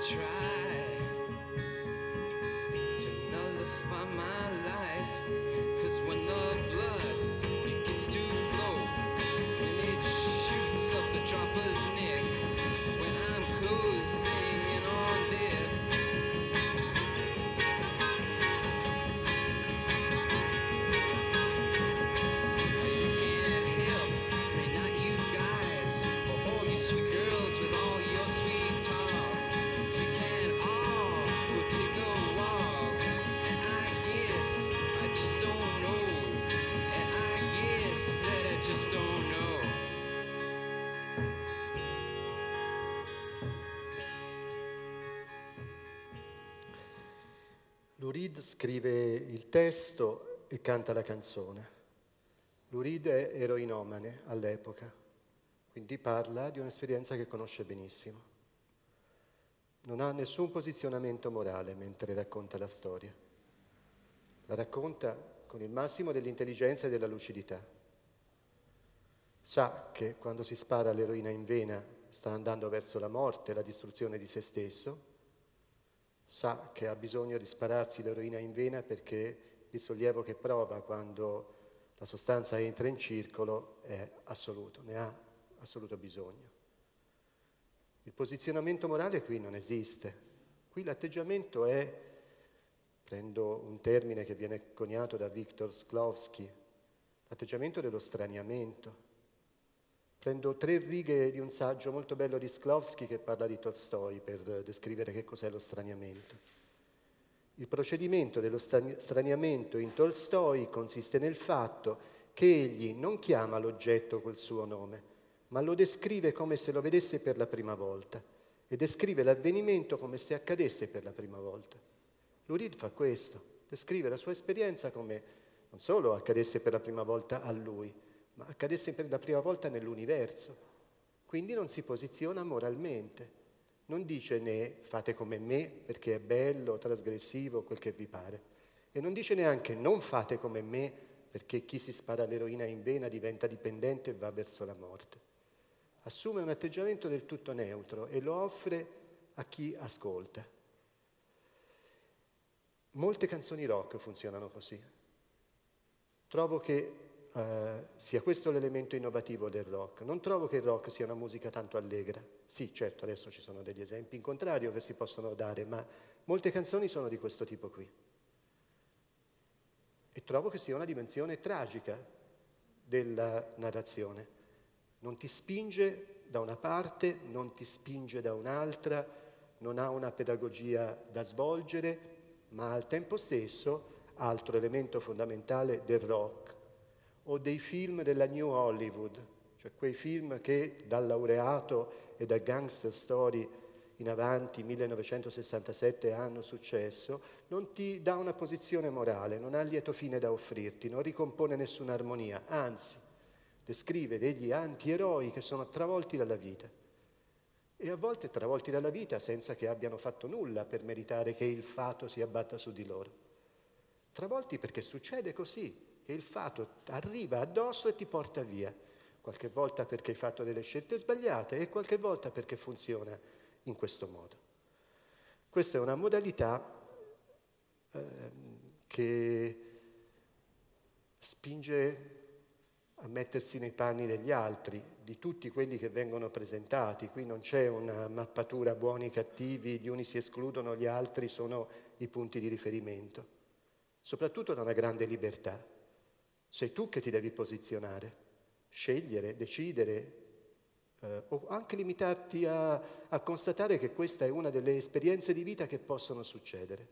Try Scrive il testo e canta la canzone. Lurid è eroinomane all'epoca, quindi parla di un'esperienza che conosce benissimo. Non ha nessun posizionamento morale mentre racconta la storia. La racconta con il massimo dell'intelligenza e della lucidità. Sa che quando si spara all'eroina in vena sta andando verso la morte, la distruzione di se stesso, sa che ha bisogno di spararsi l'eroina in vena perché il sollievo che prova quando la sostanza entra in circolo è assoluto, ne ha assoluto bisogno. Il posizionamento morale qui non esiste. Qui l'atteggiamento è, prendo un termine che viene coniato da Viktor Sklovsky, l'atteggiamento dello straniamento. Prendo tre righe di un saggio molto bello di Sklovsky che parla di Tolstoi per descrivere che cos'è lo straniamento. Il procedimento dello strani- straniamento in Tolstoi consiste nel fatto che egli non chiama l'oggetto col suo nome, ma lo descrive come se lo vedesse per la prima volta e descrive l'avvenimento come se accadesse per la prima volta. Lurid fa questo, descrive la sua esperienza come non solo accadesse per la prima volta a lui, ma accadesse per la prima volta nell'universo. Quindi non si posiziona moralmente, non dice né fate come me perché è bello, trasgressivo, quel che vi pare, e non dice neanche non fate come me perché chi si spara l'eroina in vena diventa dipendente e va verso la morte. Assume un atteggiamento del tutto neutro e lo offre a chi ascolta. Molte canzoni rock funzionano così. Trovo che eh, sia questo l'elemento innovativo del rock. Non trovo che il rock sia una musica tanto allegra. Sì, certo, adesso ci sono degli esempi in contrario che si possono dare, ma molte canzoni sono di questo tipo qui. E trovo che sia una dimensione tragica della narrazione. Non ti spinge da una parte, non ti spinge da un'altra, non ha una pedagogia da svolgere, ma al tempo stesso, altro elemento fondamentale del rock, o dei film della New Hollywood, cioè quei film che dal laureato e da gangster story in avanti, 1967, hanno successo, non ti dà una posizione morale, non ha lieto fine da offrirti, non ricompone nessuna armonia, anzi, descrive degli antieroi che sono travolti dalla vita e a volte travolti dalla vita senza che abbiano fatto nulla per meritare che il fato si abbatta su di loro. Travolti perché succede così, che il fato arriva addosso e ti porta via, qualche volta perché hai fatto delle scelte sbagliate e qualche volta perché funziona in questo modo. Questa è una modalità eh, che spinge a mettersi nei panni degli altri, di tutti quelli che vengono presentati. Qui non c'è una mappatura buoni e cattivi, gli uni si escludono, gli altri sono i punti di riferimento. Soprattutto da una grande libertà. Sei tu che ti devi posizionare, scegliere, decidere, eh, o anche limitarti a, a constatare che questa è una delle esperienze di vita che possono succedere.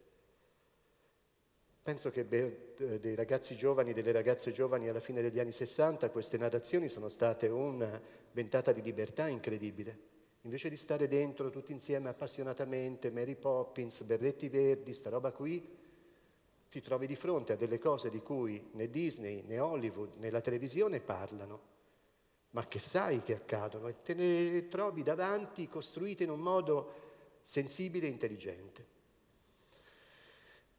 Penso che per eh, dei ragazzi giovani, delle ragazze giovani alla fine degli anni 60 queste narrazioni sono state una ventata di libertà incredibile. Invece di stare dentro tutti insieme appassionatamente, Mary Poppins, Berretti Verdi, sta roba qui, ti trovi di fronte a delle cose di cui né Disney, né Hollywood, né la televisione parlano, ma che sai che accadono e te ne trovi davanti costruite in un modo sensibile e intelligente.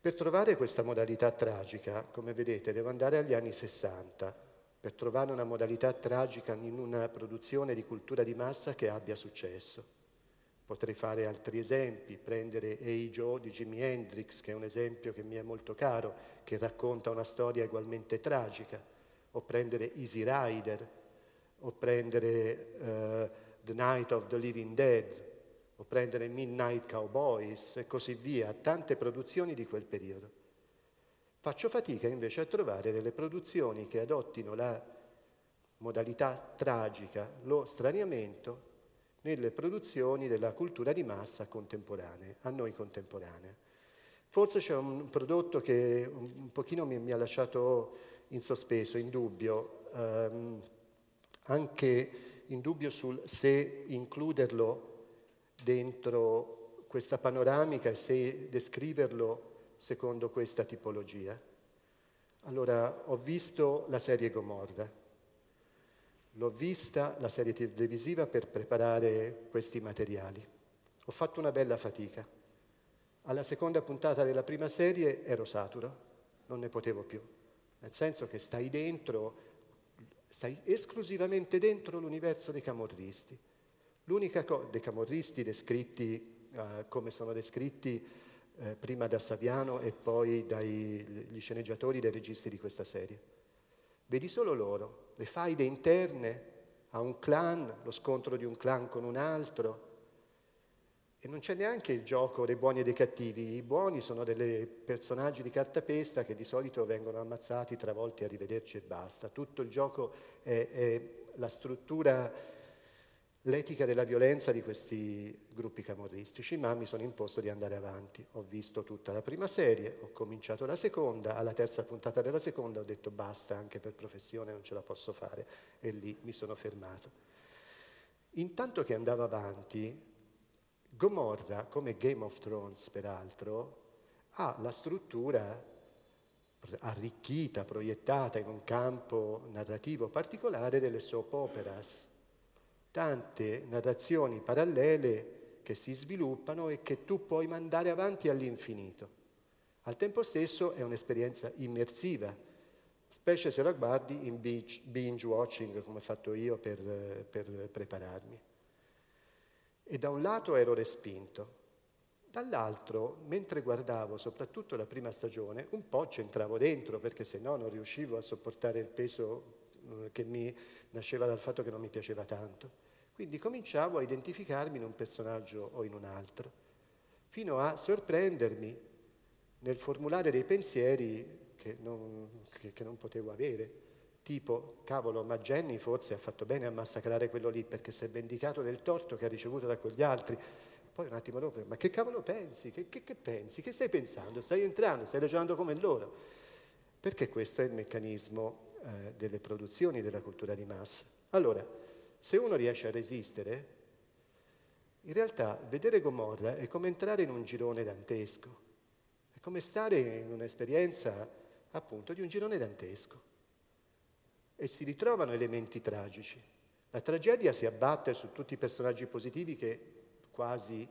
Per trovare questa modalità tragica, come vedete, devo andare agli anni 60, per trovare una modalità tragica in una produzione di cultura di massa che abbia successo. Potrei fare altri esempi, prendere Hey Joe di Jimi Hendrix, che è un esempio che mi è molto caro, che racconta una storia ugualmente tragica, o prendere Easy Rider, o prendere uh, The Night of the Living Dead, o prendere Midnight Cowboys e così via, tante produzioni di quel periodo. Faccio fatica invece a trovare delle produzioni che adottino la modalità tragica, lo straniamento, nelle produzioni della cultura di massa contemporanea, a noi contemporanea. Forse c'è un prodotto che un pochino mi, mi ha lasciato in sospeso, in dubbio, ehm, anche in dubbio sul se includerlo dentro questa panoramica e se descriverlo secondo questa tipologia. Allora, ho visto la serie Gomorra, l'ho vista la serie televisiva per preparare questi materiali. Ho fatto una bella fatica. Alla seconda puntata della prima serie ero saturo, non ne potevo più, nel senso che stai dentro, stai esclusivamente dentro l'universo dei camorristi. L'unica cosa, dei camorristi descritti uh, come sono descritti uh, prima da Saviano e poi dagli sceneggiatori dai registi di questa serie. Vedi solo loro, le faide interne a un clan, lo scontro di un clan con un altro, e non c'è neanche il gioco dei buoni e dei cattivi. I buoni sono dei personaggi di cartapesta che di solito vengono ammazzati, travolti, arrivederci e basta. Tutto il gioco è, è la struttura, l'etica della violenza di questi gruppi camorristici, ma mi sono imposto di andare avanti. Ho visto tutta la prima serie, ho cominciato la seconda, alla terza puntata della seconda ho detto basta, anche per professione non ce la posso fare e lì mi sono fermato. Intanto che andavo avanti, Gomorra, come Game of Thrones peraltro, ha la struttura arricchita, proiettata in un campo narrativo particolare delle soap operas, tante narrazioni parallele che si sviluppano e che tu puoi mandare avanti all'infinito. Al tempo stesso è un'esperienza immersiva, specie se la guardi in binge, watching come ho fatto io per, per prepararmi. E da un lato ero respinto, Dall'altro, mentre guardavo soprattutto la prima stagione, un po' c'entravo dentro perché se no non riuscivo a sopportare il peso eh, che mi nasceva dal fatto che non mi piaceva tanto. Quindi cominciavo a identificarmi in un personaggio o in un altro, fino a sorprendermi nel formulare dei pensieri che non, che, che non potevo avere. Tipo, cavolo, ma Jenny forse ha fatto bene a massacrare quello lì perché si è vendicato del torto che ha ricevuto da quegli altri poi un attimo dopo, ma che cavolo pensi? Che, che, che pensi? Che stai pensando? Stai entrando, stai ragionando come loro. Perché questo è il meccanismo eh, delle produzioni della cultura di massa. Allora, se uno riesce a resistere, in realtà vedere Gomorra è come entrare in un girone dantesco, è come stare in un'esperienza appunto di un girone dantesco. E si ritrovano elementi tragici. La tragedia si abbatte su tutti i personaggi positivi che quasi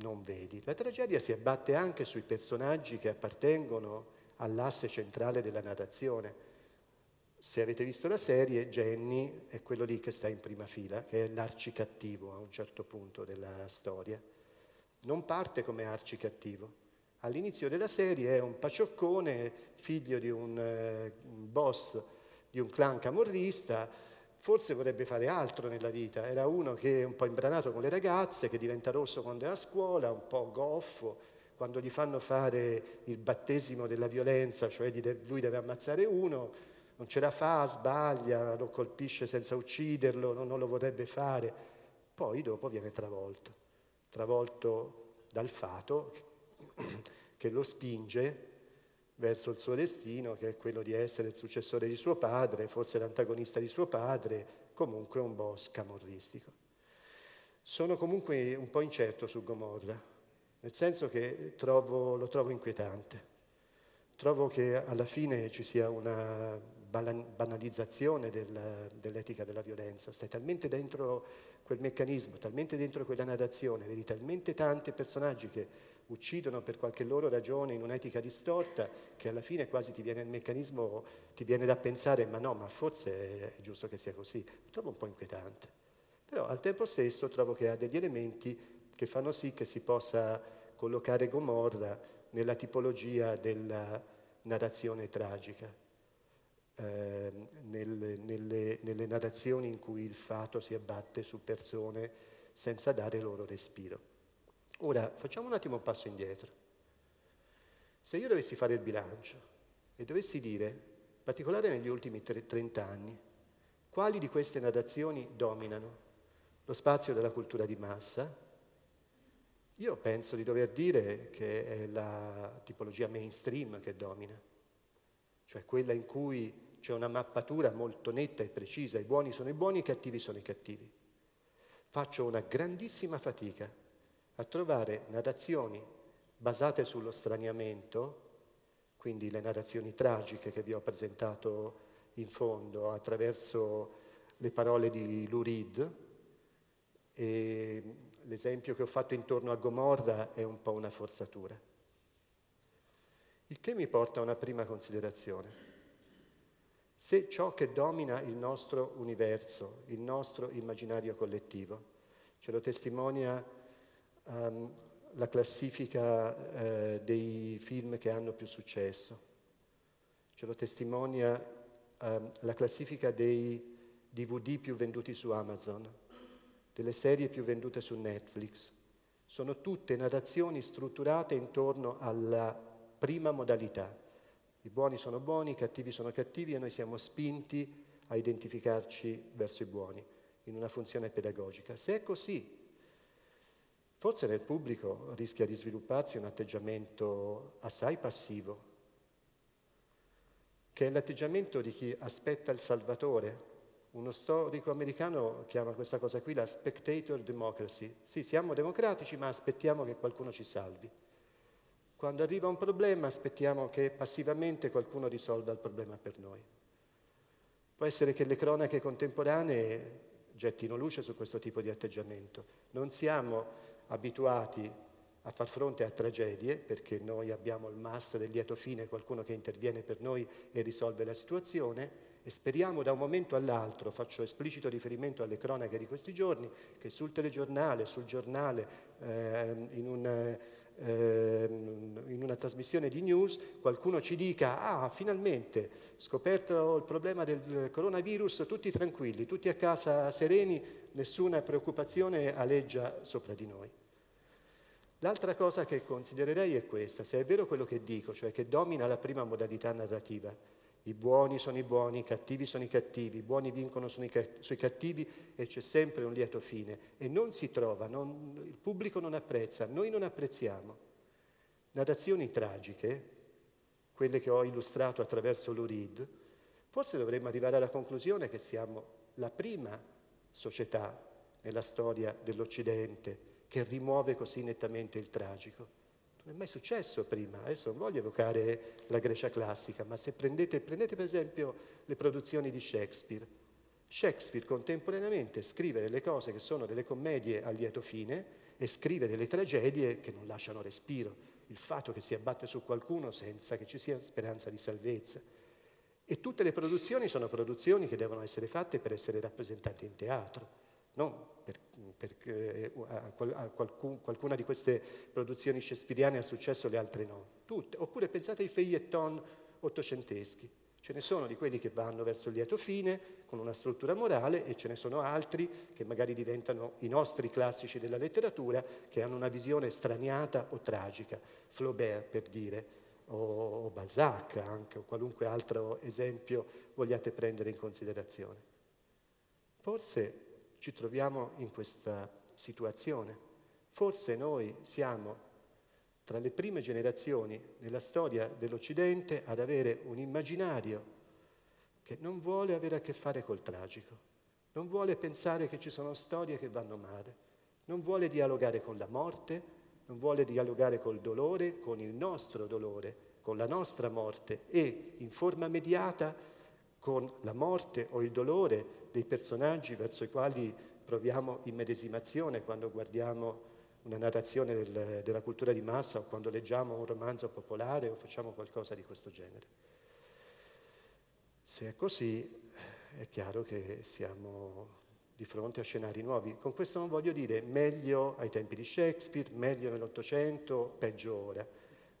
non vedi. La tragedia si abbatte anche sui personaggi che appartengono all'asse centrale della narrazione. Se avete visto la serie, Jenny è quello lì che sta in prima fila, che è l'arcicattivo a un certo punto della storia. Non parte come arcicattivo. All'inizio della serie è un pacioccone, figlio di un eh, boss di un clan camorrista, forse vorrebbe fare altro nella vita. Era uno che è un po' imbranato con le ragazze, che diventa rosso quando è a scuola, un po' goffo, quando gli fanno fare il battesimo della violenza, cioè lui deve ammazzare uno, non ce la fa, sbaglia, lo colpisce senza ucciderlo, non, lo vorrebbe fare. Poi dopo viene travolto, travolto dal fato che lo spinge verso il suo destino, che è quello di essere il successore di suo padre, forse l'antagonista di suo padre, comunque un boss camorristico. Sono comunque un po' incerto su Gomorra, nel senso che trovo, lo trovo inquietante. Trovo che alla fine ci sia una banalizzazione del, dell'etica della violenza. Stai talmente dentro quel meccanismo, talmente dentro quella narrazione, vedi talmente tanti personaggi che uccidono per qualche loro ragione in un'etica distorta che alla fine quasi ti viene il meccanismo, ti viene da pensare ma no, ma forse è giusto che sia così. Lo trovo un po' inquietante. Però al tempo stesso trovo che ha degli elementi che fanno sì che si possa collocare Gomorra nella tipologia della narrazione tragica, eh, nelle, nelle, nelle narrazioni in cui il fato si abbatte su persone senza dare loro respiro. Ora facciamo un attimo un passo indietro. Se io dovessi fare il bilancio e dovessi dire, in particolare negli ultimi 30 anni, quali di queste narrazioni dominano lo spazio della cultura di massa, io penso di dover dire che è la tipologia mainstream che domina, cioè quella in cui c'è una mappatura molto netta e precisa, i buoni sono i buoni, i cattivi sono i cattivi. Faccio una grandissima fatica a trovare narrazioni basate sullo straniamento, quindi le narrazioni tragiche che vi ho presentato in fondo attraverso le parole di Lou Reed. E l'esempio che ho fatto intorno a Gomorra è un po' una forzatura. Il che mi porta a una prima considerazione. Se ciò che domina il nostro universo, il nostro immaginario collettivo, ce lo testimonia um, la classifica uh, dei film che hanno più successo. Ce lo testimonia um, la classifica dei DVD più venduti su Amazon, delle serie più vendute su Netflix. Sono tutte narrazioni strutturate intorno alla prima modalità. I buoni sono buoni, i cattivi sono cattivi e noi siamo spinti a identificarci verso i buoni, in una funzione pedagogica. Se è così, forse nel pubblico rischia di svilupparsi un atteggiamento assai passivo, che è l'atteggiamento di chi aspetta il Salvatore. Uno storico americano chiama questa cosa qui la spectator democracy. Sì, siamo democratici, ma aspettiamo che qualcuno ci salvi. Quando arriva un problema aspettiamo che passivamente qualcuno risolva il problema per noi. Può essere che le cronache contemporanee gettino luce su questo tipo di atteggiamento. Non siamo abituati a far fronte a tragedie, perché noi abbiamo il must del lieto fine, qualcuno che interviene per noi e risolve la situazione, e speriamo da un momento all'altro, faccio esplicito riferimento alle cronache di questi giorni, che sul telegiornale, sul giornale, eh, in, un, in una trasmissione di news, qualcuno ci dica, ah, finalmente, scoperto il problema del coronavirus, tutti tranquilli, tutti a casa sereni, nessuna preoccupazione aleggia sopra di noi. L'altra cosa che considererei è questa, se è vero quello che dico, cioè che domina la prima modalità narrativa, i buoni sono i buoni, i cattivi sono i cattivi, i buoni vincono sui cattivi e c'è sempre un lieto fine e non si trova, non, il pubblico non apprezza, noi non apprezziamo. Narrazioni tragiche, quelle che ho illustrato attraverso l'Urid, forse dovremmo arrivare alla conclusione che siamo la prima società nella storia dell'Occidente che rimuove così nettamente il tragico. Non è mai successo prima, adesso non voglio evocare la Grecia classica, ma se prendete, prendete per esempio le produzioni di Shakespeare, Shakespeare contemporaneamente scrive delle cose che sono delle commedie a lieto fine e scrive delle tragedie che non lasciano respiro, il fatto che si abbatte su qualcuno senza che ci sia speranza di salvezza. E tutte le produzioni sono produzioni che devono essere fatte per essere rappresentate in teatro non per, perché a, a qualcun, qualcuna di queste produzioni shakespeariane ha successo, le altre no, tutte. Oppure pensate ai feuilleton ottocenteschi, ce ne sono di quelli che vanno verso il lieto fine, con una struttura morale, e ce ne sono altri che magari diventano i nostri classici della letteratura, che hanno una visione straniata o tragica, Flaubert per dire, o Balzac anche, o qualunque altro esempio vogliate prendere in considerazione. Forse ci troviamo in questa situazione. Forse noi siamo tra le prime generazioni nella storia dell'Occidente ad avere un immaginario che non vuole avere a che fare col tragico, non vuole pensare che ci sono storie che vanno male, non vuole dialogare con la morte, non vuole dialogare col dolore, con il nostro dolore, con la nostra morte e in forma mediata con la morte o il dolore dei personaggi verso i quali proviamo immedesimazione quando guardiamo una narrazione del, della cultura di massa o quando leggiamo un romanzo popolare o facciamo qualcosa di questo genere. Se è così, è chiaro che siamo di fronte a scenari nuovi. Con questo non voglio dire meglio ai tempi di Shakespeare, meglio nell'Ottocento, peggio ora.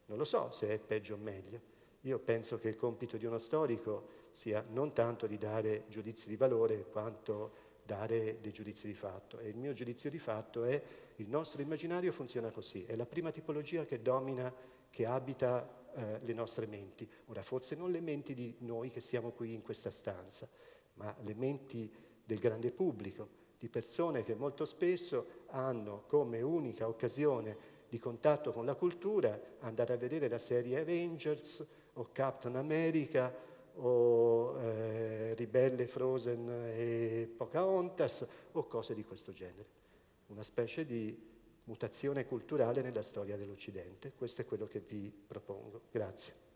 Non lo so se è peggio o meglio. Io penso che il compito di uno storico sia non tanto di dare giudizi di valore quanto dare dei giudizi di fatto. E il mio giudizio di fatto è il nostro immaginario funziona così, è la prima tipologia che domina, che abita eh, le nostre menti. Ora, forse non le menti di noi che siamo qui in questa stanza, ma le menti del grande pubblico, di persone che molto spesso hanno come unica occasione di contatto con la cultura andare a vedere la serie Avengers o Captain America o eh, Ribelle Frozen e Pocahontas o cose di questo genere. Una specie di mutazione culturale nella storia dell'Occidente. Questo è quello che vi propongo. Grazie.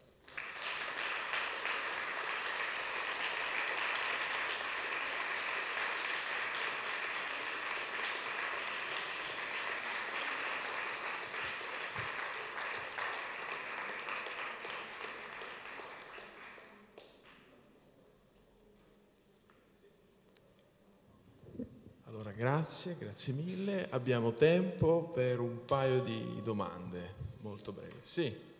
Grazie, grazie mille. Abbiamo tempo per un paio di domande, molto brevi. Sì.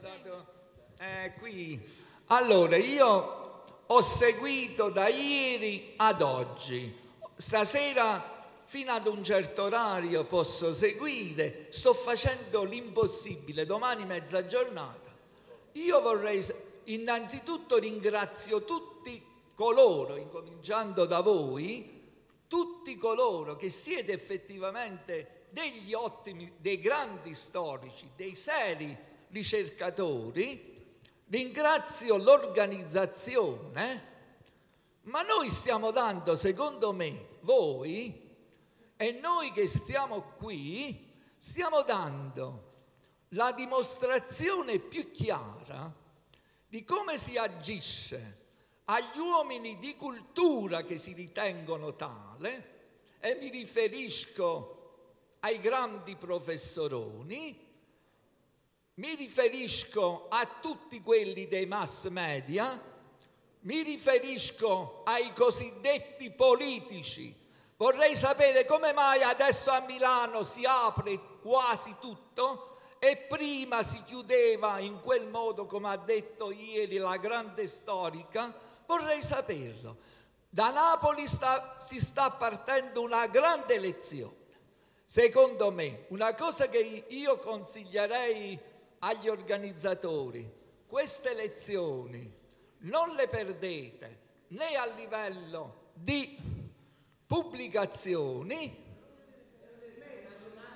Dato eh, qui. Allora, io ho seguito da ieri ad oggi. Stasera fino ad un certo orario posso seguire, sto facendo l'impossibile, domani mezza giornata. Io vorrei innanzitutto ringrazio tutti coloro, incominciando da voi, tutti coloro che siete effettivamente degli ottimi, dei grandi storici, dei seri ricercatori, ringrazio l'organizzazione, ma noi stiamo dando, secondo me, voi e noi che stiamo qui, stiamo dando la dimostrazione più chiara di come si agisce agli uomini di cultura che si ritengono tale, e mi riferisco ai grandi professoroni, mi riferisco a tutti quelli dei mass media, mi riferisco ai cosiddetti politici. Vorrei sapere come mai adesso a Milano si apre quasi tutto e prima si chiudeva in quel modo come ha detto ieri la grande storica. Vorrei saperlo. Da Napoli sta- si sta partendo una grande lezione. Secondo me, una cosa che io consiglierei agli organizzatori, queste lezioni non le perdete né a livello di pubblicazioni.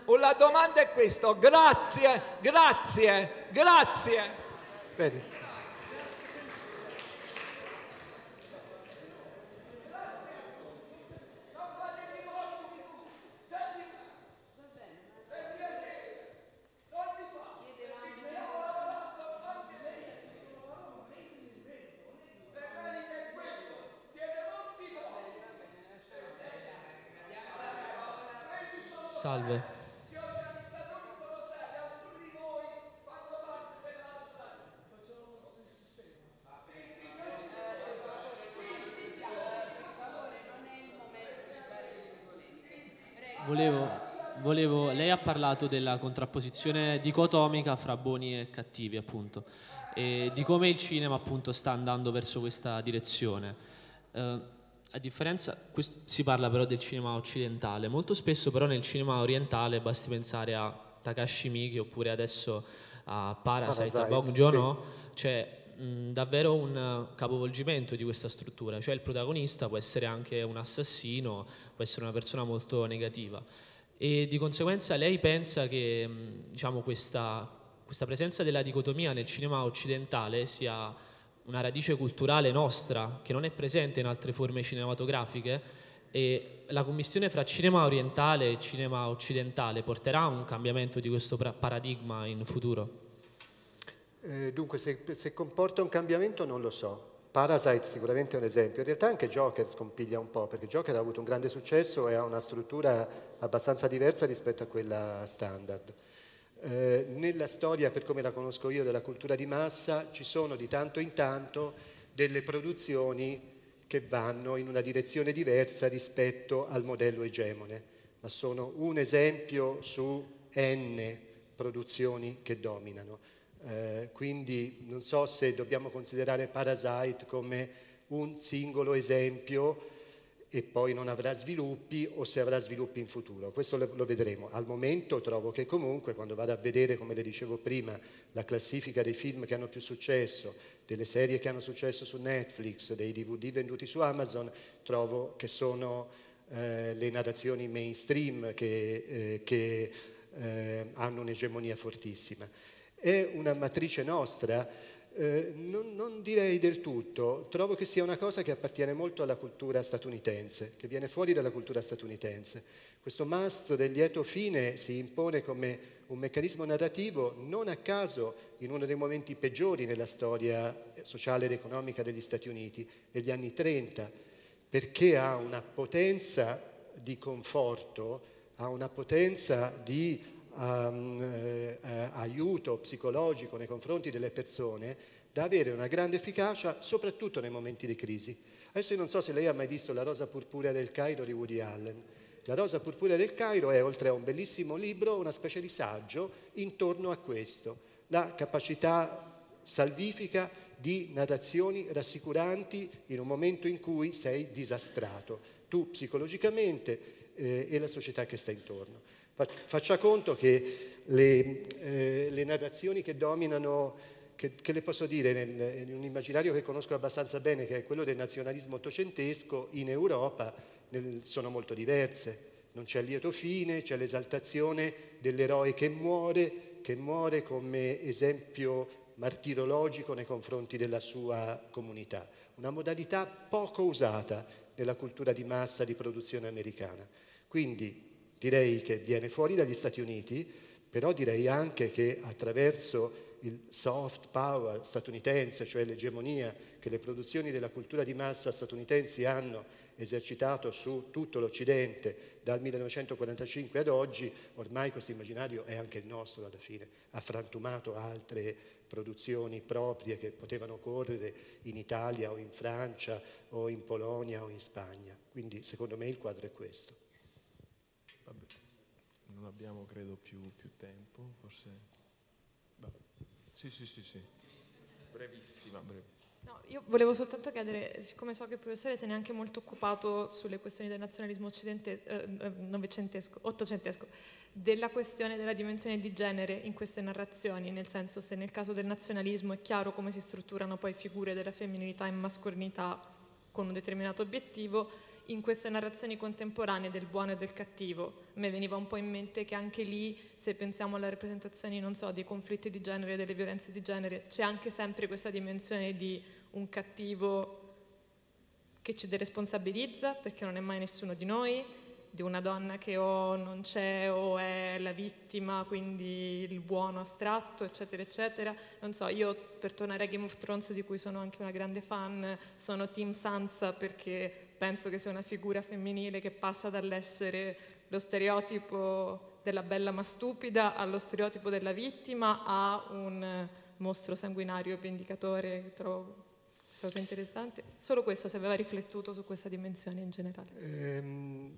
O la domanda è questa, grazie, grazie, grazie. Vedi? Salve. Volevo, volevo- lei ha parlato della contrapposizione dicotomica fra buoni e cattivi, appunto, e di come il cinema, appunto, sta andando verso questa direzione. Eh, a differenza, si parla però del cinema occidentale, molto spesso però nel cinema orientale basti pensare a Takashi Miike oppure adesso a Parasite, a Parasite, Bong Joon-ho, c'è mh, davvero un capovolgimento di questa struttura, cioè il protagonista può essere anche un assassino, può essere una persona molto negativa e di conseguenza lei pensa che mh, diciamo, questa, questa presenza della dicotomia nel cinema occidentale sia una radice culturale nostra che non è presente in altre forme cinematografiche e la commissione fra cinema orientale e cinema occidentale porterà a un cambiamento di questo paradigma in futuro? Eh, dunque, se, se comporta un cambiamento non lo so. Parasite sicuramente è un esempio. In realtà anche Joker scompiglia un po', perché Joker ha avuto un grande successo e ha una struttura abbastanza diversa rispetto a quella standard. Eh, nella storia, per come la conosco io, della cultura di massa, ci sono di tanto in tanto delle produzioni che vanno in una direzione diversa rispetto al modello egemone, ma sono un esempio su N produzioni che dominano. Eh, quindi non so se dobbiamo considerare Parasite come un singolo esempio e poi non avrà sviluppi o se avrà sviluppi in futuro. Questo lo, lo vedremo. Al momento trovo che comunque quando vado a vedere, come le dicevo prima, la classifica dei film che hanno più successo, delle serie che hanno successo su Netflix, dei DVD venduti su Amazon, trovo che sono eh, le narrazioni mainstream che, eh, che eh, hanno un'egemonia fortissima. È una matrice nostra, eh, non, non direi del tutto, trovo che sia una cosa che appartiene molto alla cultura statunitense, che viene fuori dalla cultura statunitense. Questo must del lieto fine si impone come un meccanismo narrativo non a caso in uno dei momenti peggiori nella storia sociale ed economica degli Stati Uniti, negli anni 30, perché ha una potenza di conforto, ha una potenza di um, eh, aiuto psicologico nei confronti delle persone da avere una grande efficacia soprattutto nei momenti di crisi. Adesso io non so se lei ha mai visto La rosa purpurea del Cairo di Woody Allen. La rosa purpurea del Cairo è, oltre a un bellissimo libro, una specie di saggio intorno a questo, la capacità salvifica di narrazioni rassicuranti in un momento in cui sei disastrato, tu psicologicamente eh, e la società che sta intorno. Fa- Faccia conto che le, eh, le narrazioni che dominano che, che, le posso dire, nel, in un immaginario che conosco abbastanza bene, che è quello del nazionalismo ottocentesco, in Europa nel, sono molto diverse. Non c'è il lieto fine, c'è l'esaltazione dell'eroe che muore, che muore come esempio martirologico nei confronti della sua comunità. Una modalità poco usata nella cultura di massa di produzione americana. Quindi direi che viene fuori dagli Stati Uniti, però direi anche che attraverso il soft power statunitense, cioè l'egemonia che le produzioni della cultura di massa statunitensi hanno esercitato su tutto l'Occidente dal 1945 ad oggi, ormai questo immaginario è anche il nostro alla fine, ha frantumato altre produzioni proprie che potevano correre in Italia o in Francia o in Polonia o in Spagna. Quindi secondo me il quadro è questo. Vabbè, non abbiamo credo più, più tempo, forse... Vabbè. Sì, sì, sì, sì. Brevissima, brevissima. No, io volevo soltanto chiedere, siccome so che il professore se ne è anche molto occupato sulle questioni del nazionalismo occidentesco, eh, novecentesco, ottocentesco, della questione della dimensione di genere in queste narrazioni, nel senso se nel caso del nazionalismo è chiaro come si strutturano poi figure della femminilità e mascolinità con un determinato obiettivo, in queste narrazioni contemporanee del buono e del cattivo. A me veniva un po' in mente che anche lì, se pensiamo alle rappresentazioni, non so, dei conflitti di genere, delle violenze di genere, c'è anche sempre questa dimensione di un cattivo che ci deresponsabilizza, perché non è mai nessuno di noi, di una donna che o non c'è o è la vittima, quindi il buono astratto, eccetera, eccetera. Non so, io per tornare a Game of Thrones, di cui sono anche una grande fan, sono Team Sansa perché penso che sia una figura femminile che passa dall'essere lo stereotipo della bella ma stupida allo stereotipo della vittima a un mostro sanguinario vendicatore che trovo stato interessante. Solo questo, se aveva riflettuto su questa dimensione in generale. Ehm,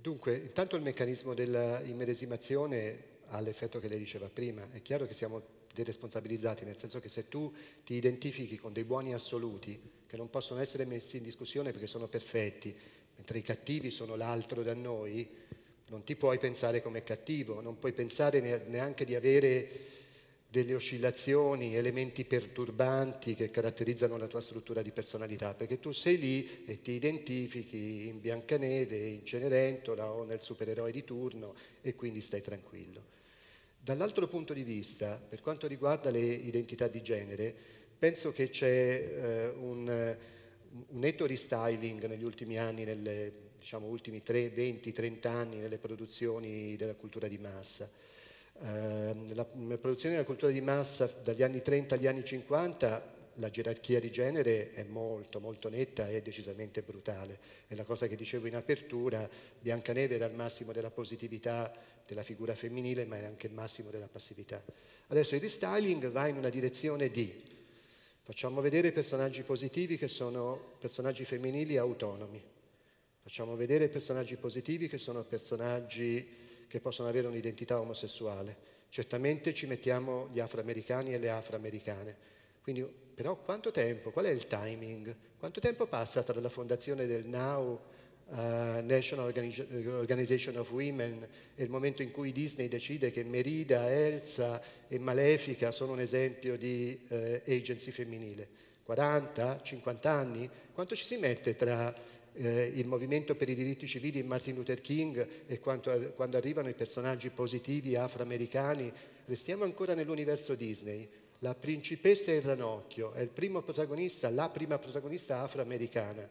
dunque, intanto il meccanismo dell'immedesimazione ha l'effetto che lei diceva prima. È chiaro che siamo deresponsabilizzati, nel senso che se tu ti identifichi con dei buoni assoluti che non possono essere messi in discussione perché sono perfetti, mentre i cattivi sono l'altro da noi, non ti puoi pensare come cattivo, non puoi pensare neanche di avere delle oscillazioni, elementi perturbanti che caratterizzano la tua struttura di personalità, perché tu sei lì e ti identifichi in Biancaneve, in Cenerentola o nel supereroe di turno e quindi stai tranquillo. Dall'altro punto di vista, per quanto riguarda le identità di genere, penso che c'è eh, un, un netto restyling negli ultimi anni, nelle diciamo, ultimi 3, 20, 30 anni nelle produzioni della cultura di massa. Eh, la, la produzione della cultura di massa dagli anni 30 agli anni 50 la gerarchia di genere è molto molto netta e decisamente brutale. È la cosa che dicevo in apertura, Biancaneve era il massimo della positività della figura femminile, ma è anche il massimo della passività. Adesso il restyling va in una direzione di facciamo vedere personaggi positivi che sono personaggi femminili autonomi. Facciamo vedere personaggi positivi che sono personaggi che possono avere un'identità omosessuale. Certamente ci mettiamo gli afroamericani e le afroamericane. Quindi, però quanto tempo? Qual è il timing? Quanto tempo passa tra la fondazione del Now uh, National Organization of Women e il momento in cui Disney decide che Merida, Elsa e Malefica sono un esempio di uh, agency femminile? 40? 50 anni? Quanto ci si mette tra eh, il movimento per i diritti civili di Martin Luther King e quando, quando arrivano i personaggi positivi afroamericani, restiamo ancora nell'universo Disney. La principessa e il ranocchio è il primo protagonista, la prima protagonista afroamericana.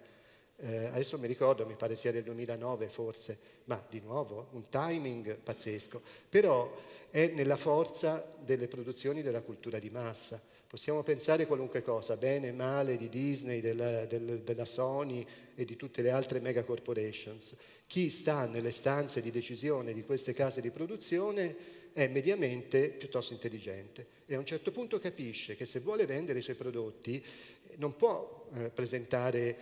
Eh, adesso mi ricordo, mi pare sia del 2009 forse, ma di nuovo un timing pazzesco. Però è nella forza delle produzioni della cultura di massa. Possiamo pensare qualunque cosa, bene, male, di Disney, della, del, della Sony e di tutte le altre mega corporations. Chi sta nelle stanze di decisione di queste case di produzione è mediamente piuttosto intelligente e a un certo punto capisce che se vuole vendere i suoi prodotti non può eh, presentare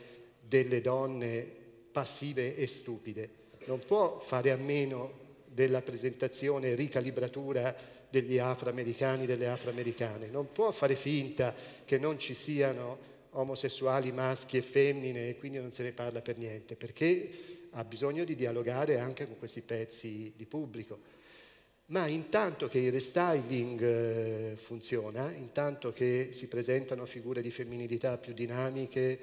delle donne passive e stupide, non può fare a meno della presentazione ricalibratura degli afroamericani, delle afroamericane, non può fare finta che non ci siano omosessuali maschi e femmine e quindi non se ne parla per niente, perché ha bisogno di dialogare anche con questi pezzi di pubblico. Ma intanto che il restyling eh, funziona, intanto che si presentano figure di femminilità più dinamiche,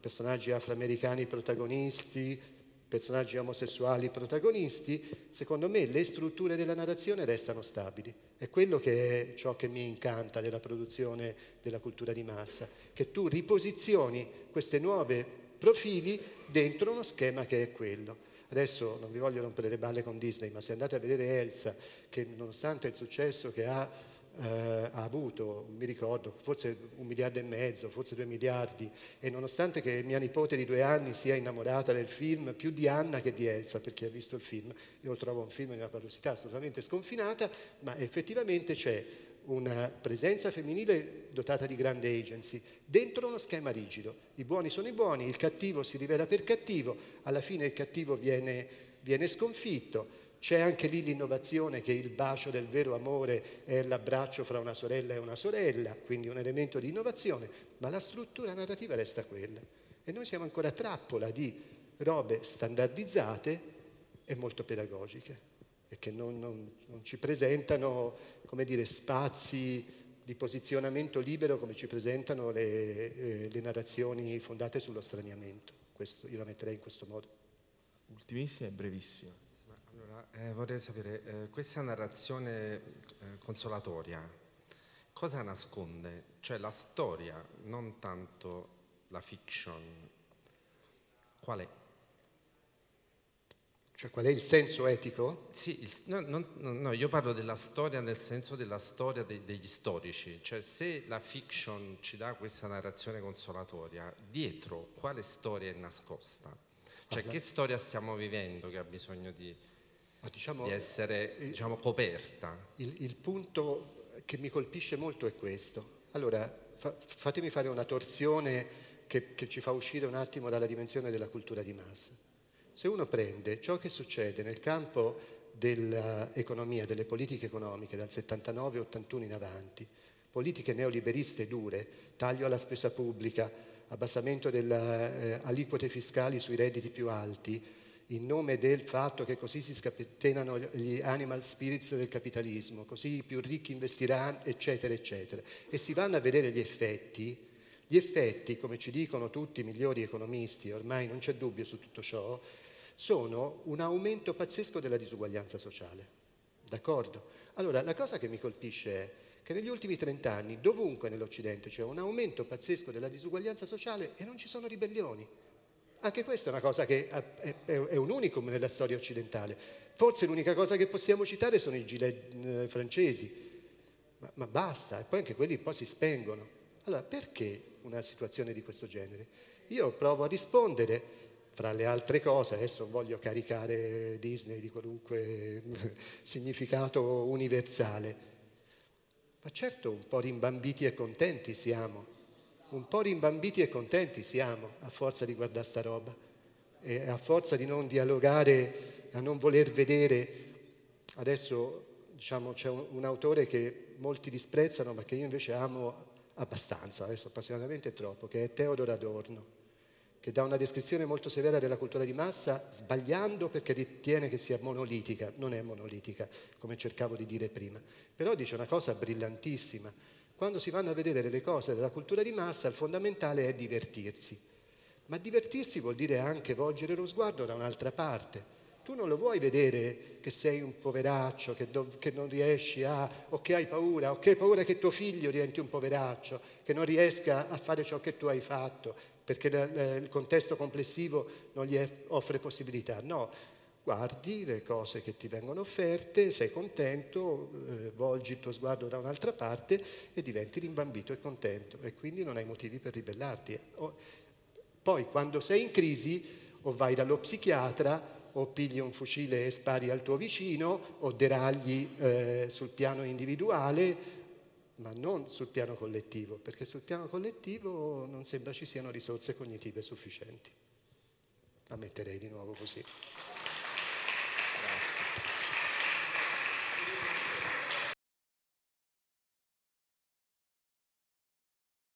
personaggi afroamericani protagonisti, personaggi omosessuali protagonisti, secondo me le strutture della narrazione restano stabili. È quello che è ciò che mi incanta della produzione della cultura di massa, che tu riposizioni questi nuovi profili dentro uno schema che è quello. Adesso non vi voglio rompere le balle con Disney, ma se andate a vedere Elsa, che nonostante il successo che ha, eh, ha avuto, mi ricordo, forse un miliardo e mezzo, forse due miliardi, e nonostante che mia nipote di due anni sia innamorata del film, più di Anna che di Elsa, per chi ha visto il film, io lo trovo un film di una parosità assolutamente sconfinata, ma effettivamente c'è una presenza femminile dotata di grande agency, dentro uno schema rigido. I buoni sono i buoni, il cattivo si rivela per cattivo, alla fine il cattivo viene, viene sconfitto. C'è anche lì l'innovazione che il bacio del vero amore è l'abbraccio fra una sorella e una sorella, quindi un elemento di innovazione, ma la struttura narrativa resta quella. E noi siamo ancora trappola di robe standardizzate e molto pedagogiche e che non, non, non ci presentano dire, spazi di posizionamento libero come ci presentano le, eh, le narrazioni fondate sullo straniamento. Questo, io la metterei in questo modo. Ultimissima e brevissima. Eh, vorrei sapere, eh, questa narrazione eh, consolatoria cosa nasconde? Cioè la storia, non tanto la fiction. Qual è? Cioè qual è il senso etico? Sì, il- no, no, no, io parlo della storia nel senso della storia dei- degli storici, cioè se la fiction ci dà questa narrazione consolatoria, dietro quale storia è nascosta? Cioè che storia stiamo vivendo che ha bisogno di, diciamo, di essere diciamo, coperta? il, il punto che mi colpisce molto è questo. Allora, fa- fatemi fare una torsione che, che ci fa uscire un attimo dalla dimensione della cultura di massa. Se uno prende ciò che succede nel campo dell'economia, delle politiche economiche dal 79-81 in avanti, politiche neoliberiste dure, taglio alla spesa pubblica, abbassamento delle eh, aliquote fiscali sui redditi più alti, in nome del fatto che così si scatenano gli animal spirits del capitalismo, così i più ricchi investiranno, eccetera, eccetera. E si vanno a vedere gli effetti, gli effetti, come ci dicono tutti i migliori economisti, ormai non c'è dubbio su tutto ciò, sono un aumento pazzesco della disuguaglianza sociale. D'accordo? Allora, la cosa che mi colpisce è che negli ultimi 30 anni, dovunque nell'Occidente, c'è un aumento pazzesco della disuguaglianza sociale e non ci sono ribellioni. Anche questa è una cosa che è, un unicum nella storia occidentale. Forse l'unica cosa che possiamo citare sono i gilet eh, francesi, ma, ma basta, e poi anche quelli un po' si spengono. Allora, perché una situazione di questo genere? Io provo a rispondere, fra le altre cose, adesso voglio caricare Disney di qualunque significato universale, ma certo un po' rimbambiti e contenti siamo, un po' rimbambiti e contenti siamo a forza di guardare sta roba e a forza di non dialogare, a non voler vedere. Adesso diciamo, c'è un, un autore che molti disprezzano ma che io invece amo abbastanza, adesso appassionatamente troppo, che è Theodor Adorno che dà una descrizione molto severa della cultura di massa, sbagliando perché ritiene che sia monolitica, non è monolitica, come cercavo di dire prima, però dice una cosa brillantissima. Quando si vanno a vedere le cose della cultura di massa, il fondamentale è divertirsi. Ma divertirsi vuol dire anche volgere lo sguardo da un'altra parte. Tu non lo vuoi vedere che sei un poveraccio, che, dov- che non riesci a, o che hai paura, o che hai paura che tuo figlio diventi un poveraccio, che non riesca a fare ciò che tu hai fatto, perché il contesto complessivo non gli offre possibilità. No, guardi le cose che ti vengono offerte, sei contento, eh, volgi il tuo sguardo da un'altra parte e diventi rimbambito e contento e quindi non hai motivi per ribellarti. O- poi quando sei in crisi o vai dallo psichiatra o pigli un fucile e spari al tuo vicino o deragli eh, sul piano individuale, ma non sul piano collettivo, perché sul piano collettivo non sembra ci siano risorse cognitive sufficienti. La metterei di nuovo così.